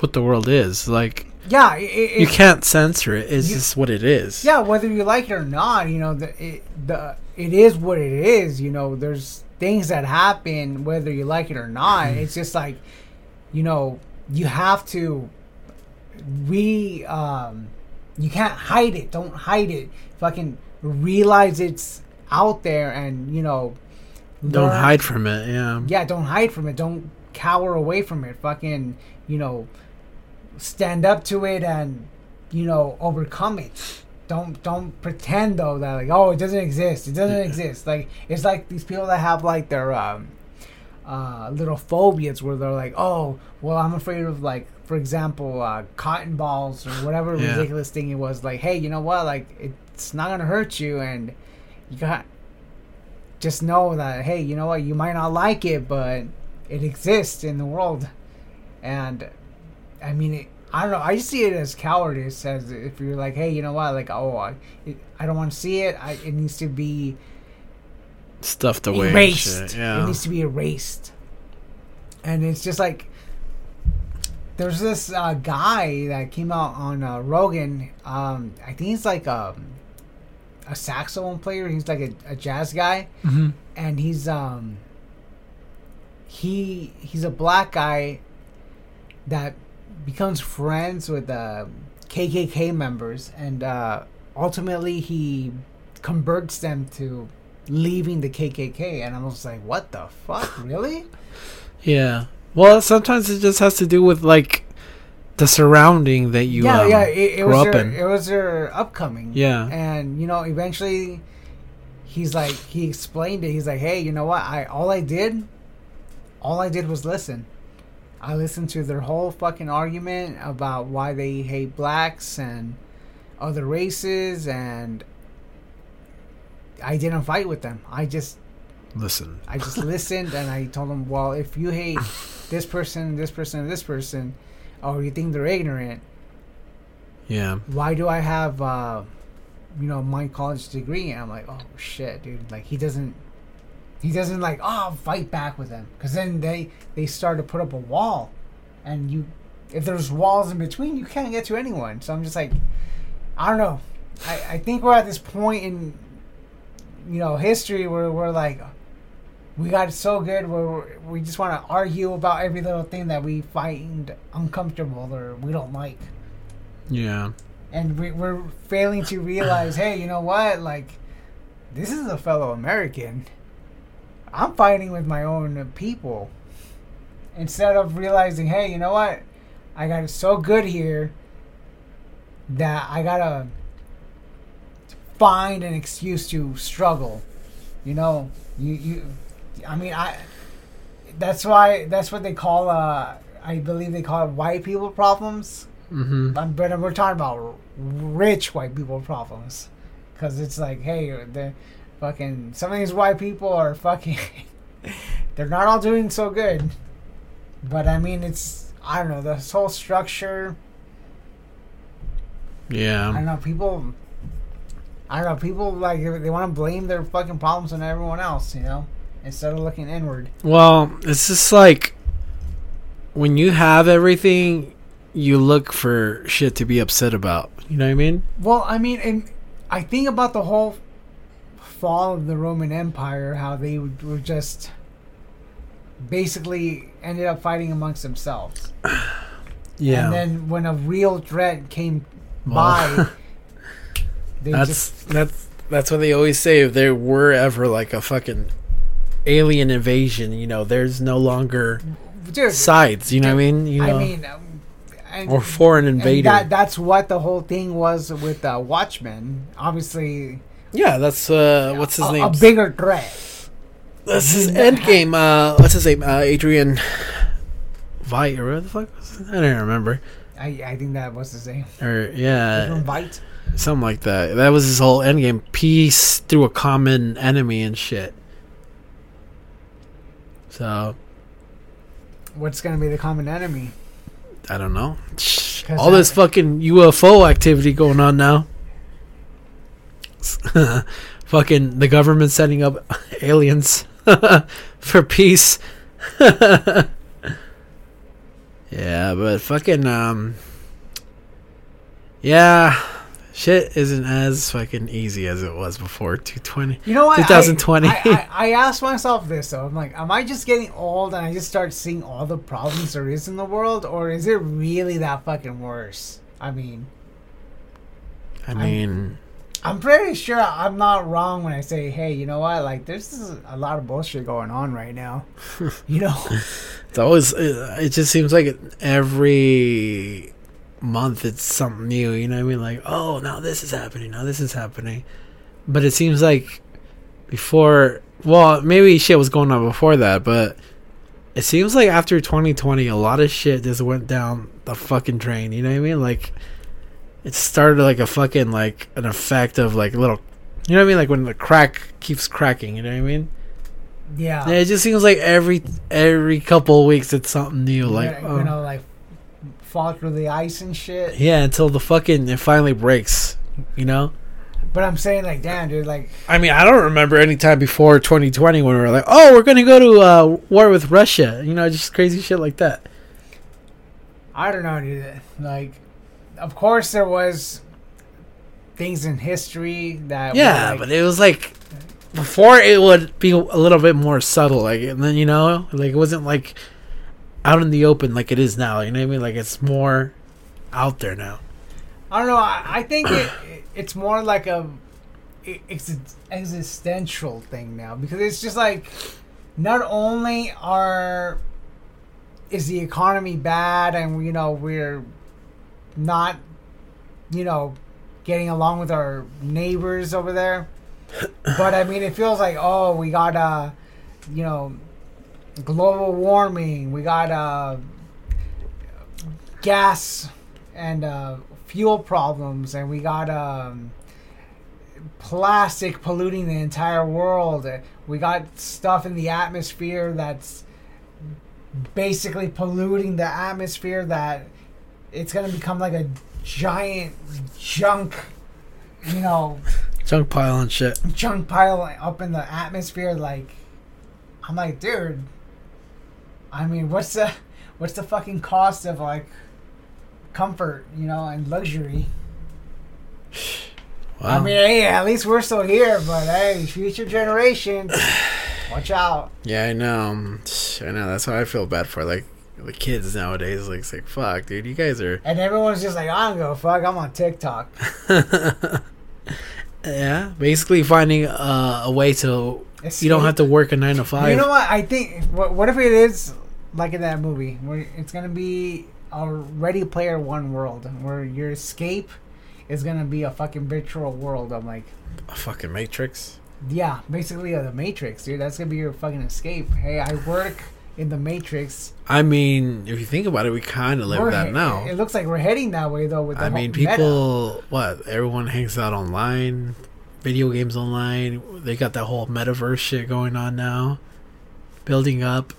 what the world is. Like, yeah, it, you can't censor it. It's You- just what it is. yeah, whether you like it or not, you know, the it, the it is what it is. You know, there's things that happen whether you like it or not. Mm-hmm. It's just like, you know, you have to re um, you can't hide it. Don't hide it. Fucking realize it's out there, and you know, Don't learn- hide from it. Yeah. yeah, don't hide from it. Don't cower away from it. Fucking, you know, stand up to it and, you know, overcome it. Don't don't pretend though that like oh it doesn't exist. It doesn't Yeah. exist. Like it's like these people that have like their um uh little phobias where they're like oh well I'm afraid of like for example uh cotton balls or whatever Yeah. ridiculous thing it was like hey you know what like it's not gonna hurt you and you got just know that hey you know what you might not like it but it exists in the world and i mean it, i don't know i see it as cowardice as if you're like hey you know what? Like oh i, it, I don't want to see it. I, it needs to be Stuffed away. erased. shit, it needs to be erased. And it's just like there's this uh, guy that came out on uh, rogan um, i think he's like um, a saxophone player. He's like a, a jazz guy. Hmm and he's um he he's a black guy that becomes friends with uh, KKK members and uh, ultimately he converts them to leaving the KKK and I was like what the fuck really Yeah. Well, sometimes it just has to do with like the surrounding that you yeah um, yeah it, it grew was in. it was their upcoming Yeah. and you know eventually he's like he explained it he's like hey you know what I all I did all I did was listen I listened to their whole fucking argument about why they hate blacks and other races and I didn't fight with them I just Listen. I just listened and I told them well if you hate this person this person and this person or you think they're ignorant Yeah. why do I have uh you know my college degree and I'm like oh shit dude like he doesn't He doesn't like oh fight back with them because then they they start to put up a wall, and you if there's walls in between you can't get to anyone. So I'm just like I don't know. I, I think we're at this point in you know history where we're like we got so good where we're, we just want to argue about every little thing that we find uncomfortable or we don't like Yeah. and we, we're failing to realize hey you know what like this is a fellow american i'm fighting with my own people. Instead of realizing hey you know what? I got it so good here that i gotta find an excuse to struggle. You know you you i mean i that's why that's what they call uh i believe they call it white people problems. Mm-hmm. um, but we're talking about rich white people problems, because it's like, hey, the fucking some of these white people are fucking, they're not all doing so good. But I mean, it's I don't know this whole structure. Yeah. I don't know people. I don't know people like they want to blame their fucking problems on everyone else, you know, instead of looking inward. Well, it's just like when you have everything, you look for shit to be upset about. You know what I mean? Well, I mean, and I think about the whole fall of the Roman Empire, how they were just basically ended up fighting amongst themselves. Yeah. And then when a real threat came Well, by, they that's just that's that's what they always say. If there were ever like a fucking alien invasion, you know, there's no longer dude. sides. You know what I mean? You know, I mean, um, and, or foreign invader. that that's what the whole thing was with uh, Watchmen. Obviously, yeah, that's uh, what's his name? a bigger threat. That's his He's end game. Uh, what's his name? Uh, Adrian Veidt or what the fuck? I don't remember. I, I think that was his name. Or yeah, Veidt. something like that. That was his whole end game. Peace through a common enemy and shit. So What's gonna be the common enemy? I don't know. All this fucking UFO activity going on now. fucking the government setting up aliens for peace. yeah, but fucking um Yeah, shit isn't as fucking easy as it was before 220. You know what? 2020. I, I, I asked myself this though. I'm like, am I just getting old and I just start seeing all the problems there is in the world, or is it really that fucking worse? I mean, I mean, I'm pretty sure I'm not wrong when I say, hey, you know what? Like, there's a lot of bullshit going on right now. you know? it's always it just seems like every month it's something new you know what i mean like oh now this is happening now this is happening but it seems like before well maybe shit was going on before that but it seems like after 2020 a lot of shit just went down the fucking drain you know what i mean like it started like a fucking like an effect of like little you know what i mean like when the crack keeps cracking you know what i mean Yeah. yeah, it just seems like every every couple of weeks it's something new. Like, you, oh. know, like fall through the ice and shit. yeah, until the fucking it finally breaks. You know. But I'm saying, like, damn, dude, like, I mean, I don't remember any time before 2020 when we were like, oh, we're gonna go to uh, war with Russia. You know, just crazy shit like that. I don't know, dude. Like, of course, there was things in history that. Yeah, like, but it was like before it would be a little bit more subtle, like, and then you know, like it wasn't like out in the open like it is now. You know what I mean? Like it's more out there now. I don't know. I, I think it, it's more like a it's an existential thing now because it's just like not only are is the economy bad and you know we're not you know getting along with our neighbors over there. But i mean it feels like oh we got uh you know global warming. We got uh gas and uh fuel problems. And we got um plastic polluting the entire world. We got stuff in the atmosphere that's basically polluting the atmosphere that it's going to become like a giant junk you know Junk pile and shit. junk pile up in the atmosphere like I'm like, dude. I mean, what's the what's the fucking cost of like comfort, you know, and luxury? Wow. I mean, hey, at least we're still here, but hey, future generations, watch out. yeah, I know. I know. That's how I feel bad for like the kids nowadays. Like, it's like fuck, dude. You guys are. And everyone's just like, I don't go fuck. I'm on TikTok. yeah, basically finding uh, a way to you don't have to work a nine to five. You know what? I think. What, what if it is like in that movie where it's gonna be a Ready Player One world where your escape is gonna be a fucking virtual world. I'm like, a fucking Matrix. yeah, basically uh, the Matrix, dude. That's gonna be your fucking escape. Hey, I work in the Matrix. I mean, if you think about it, we kind of live We're that he- now. It looks like we're heading that way though. With the I mean, meta. people, what? Everyone hangs out online, video games online. They got that whole metaverse shit going on now, building up.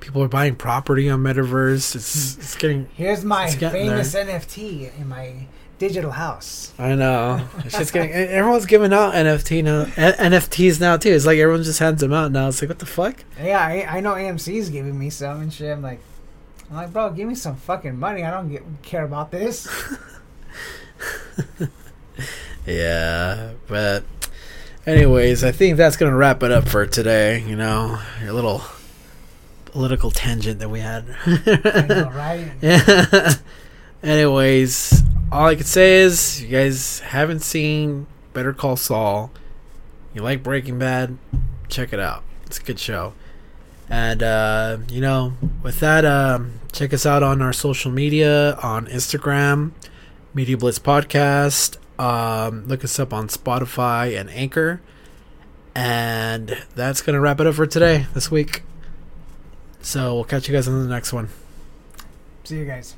People are buying property on metaverse. It's hmm. it's getting. Here's my It's famous NFT in my digital house. I know. It's just getting. Everyone's giving out NFT now. NFTs now too. It's like everyone just hands them out now. It's like what the fuck? Yeah, I, I know AMC's giving me some and shit. I'm like, I'm like, bro, give me some fucking money. I don't get, care about this. Yeah, but anyways, I think that's gonna wrap it up for today. You know, your little political tangent that we had. Know, right? Yeah. Anyways, all I could say is you guys haven't seen Better Call Saul. You like Breaking Bad, check it out. It's a good show. And uh, you know, with that, um, check us out on our social media on Instagram, Media Blitz Podcast. Um, look us up on Spotify and Anchor. And that's gonna wrap it up for today, this week. So we'll catch you guys on the next one. See you guys.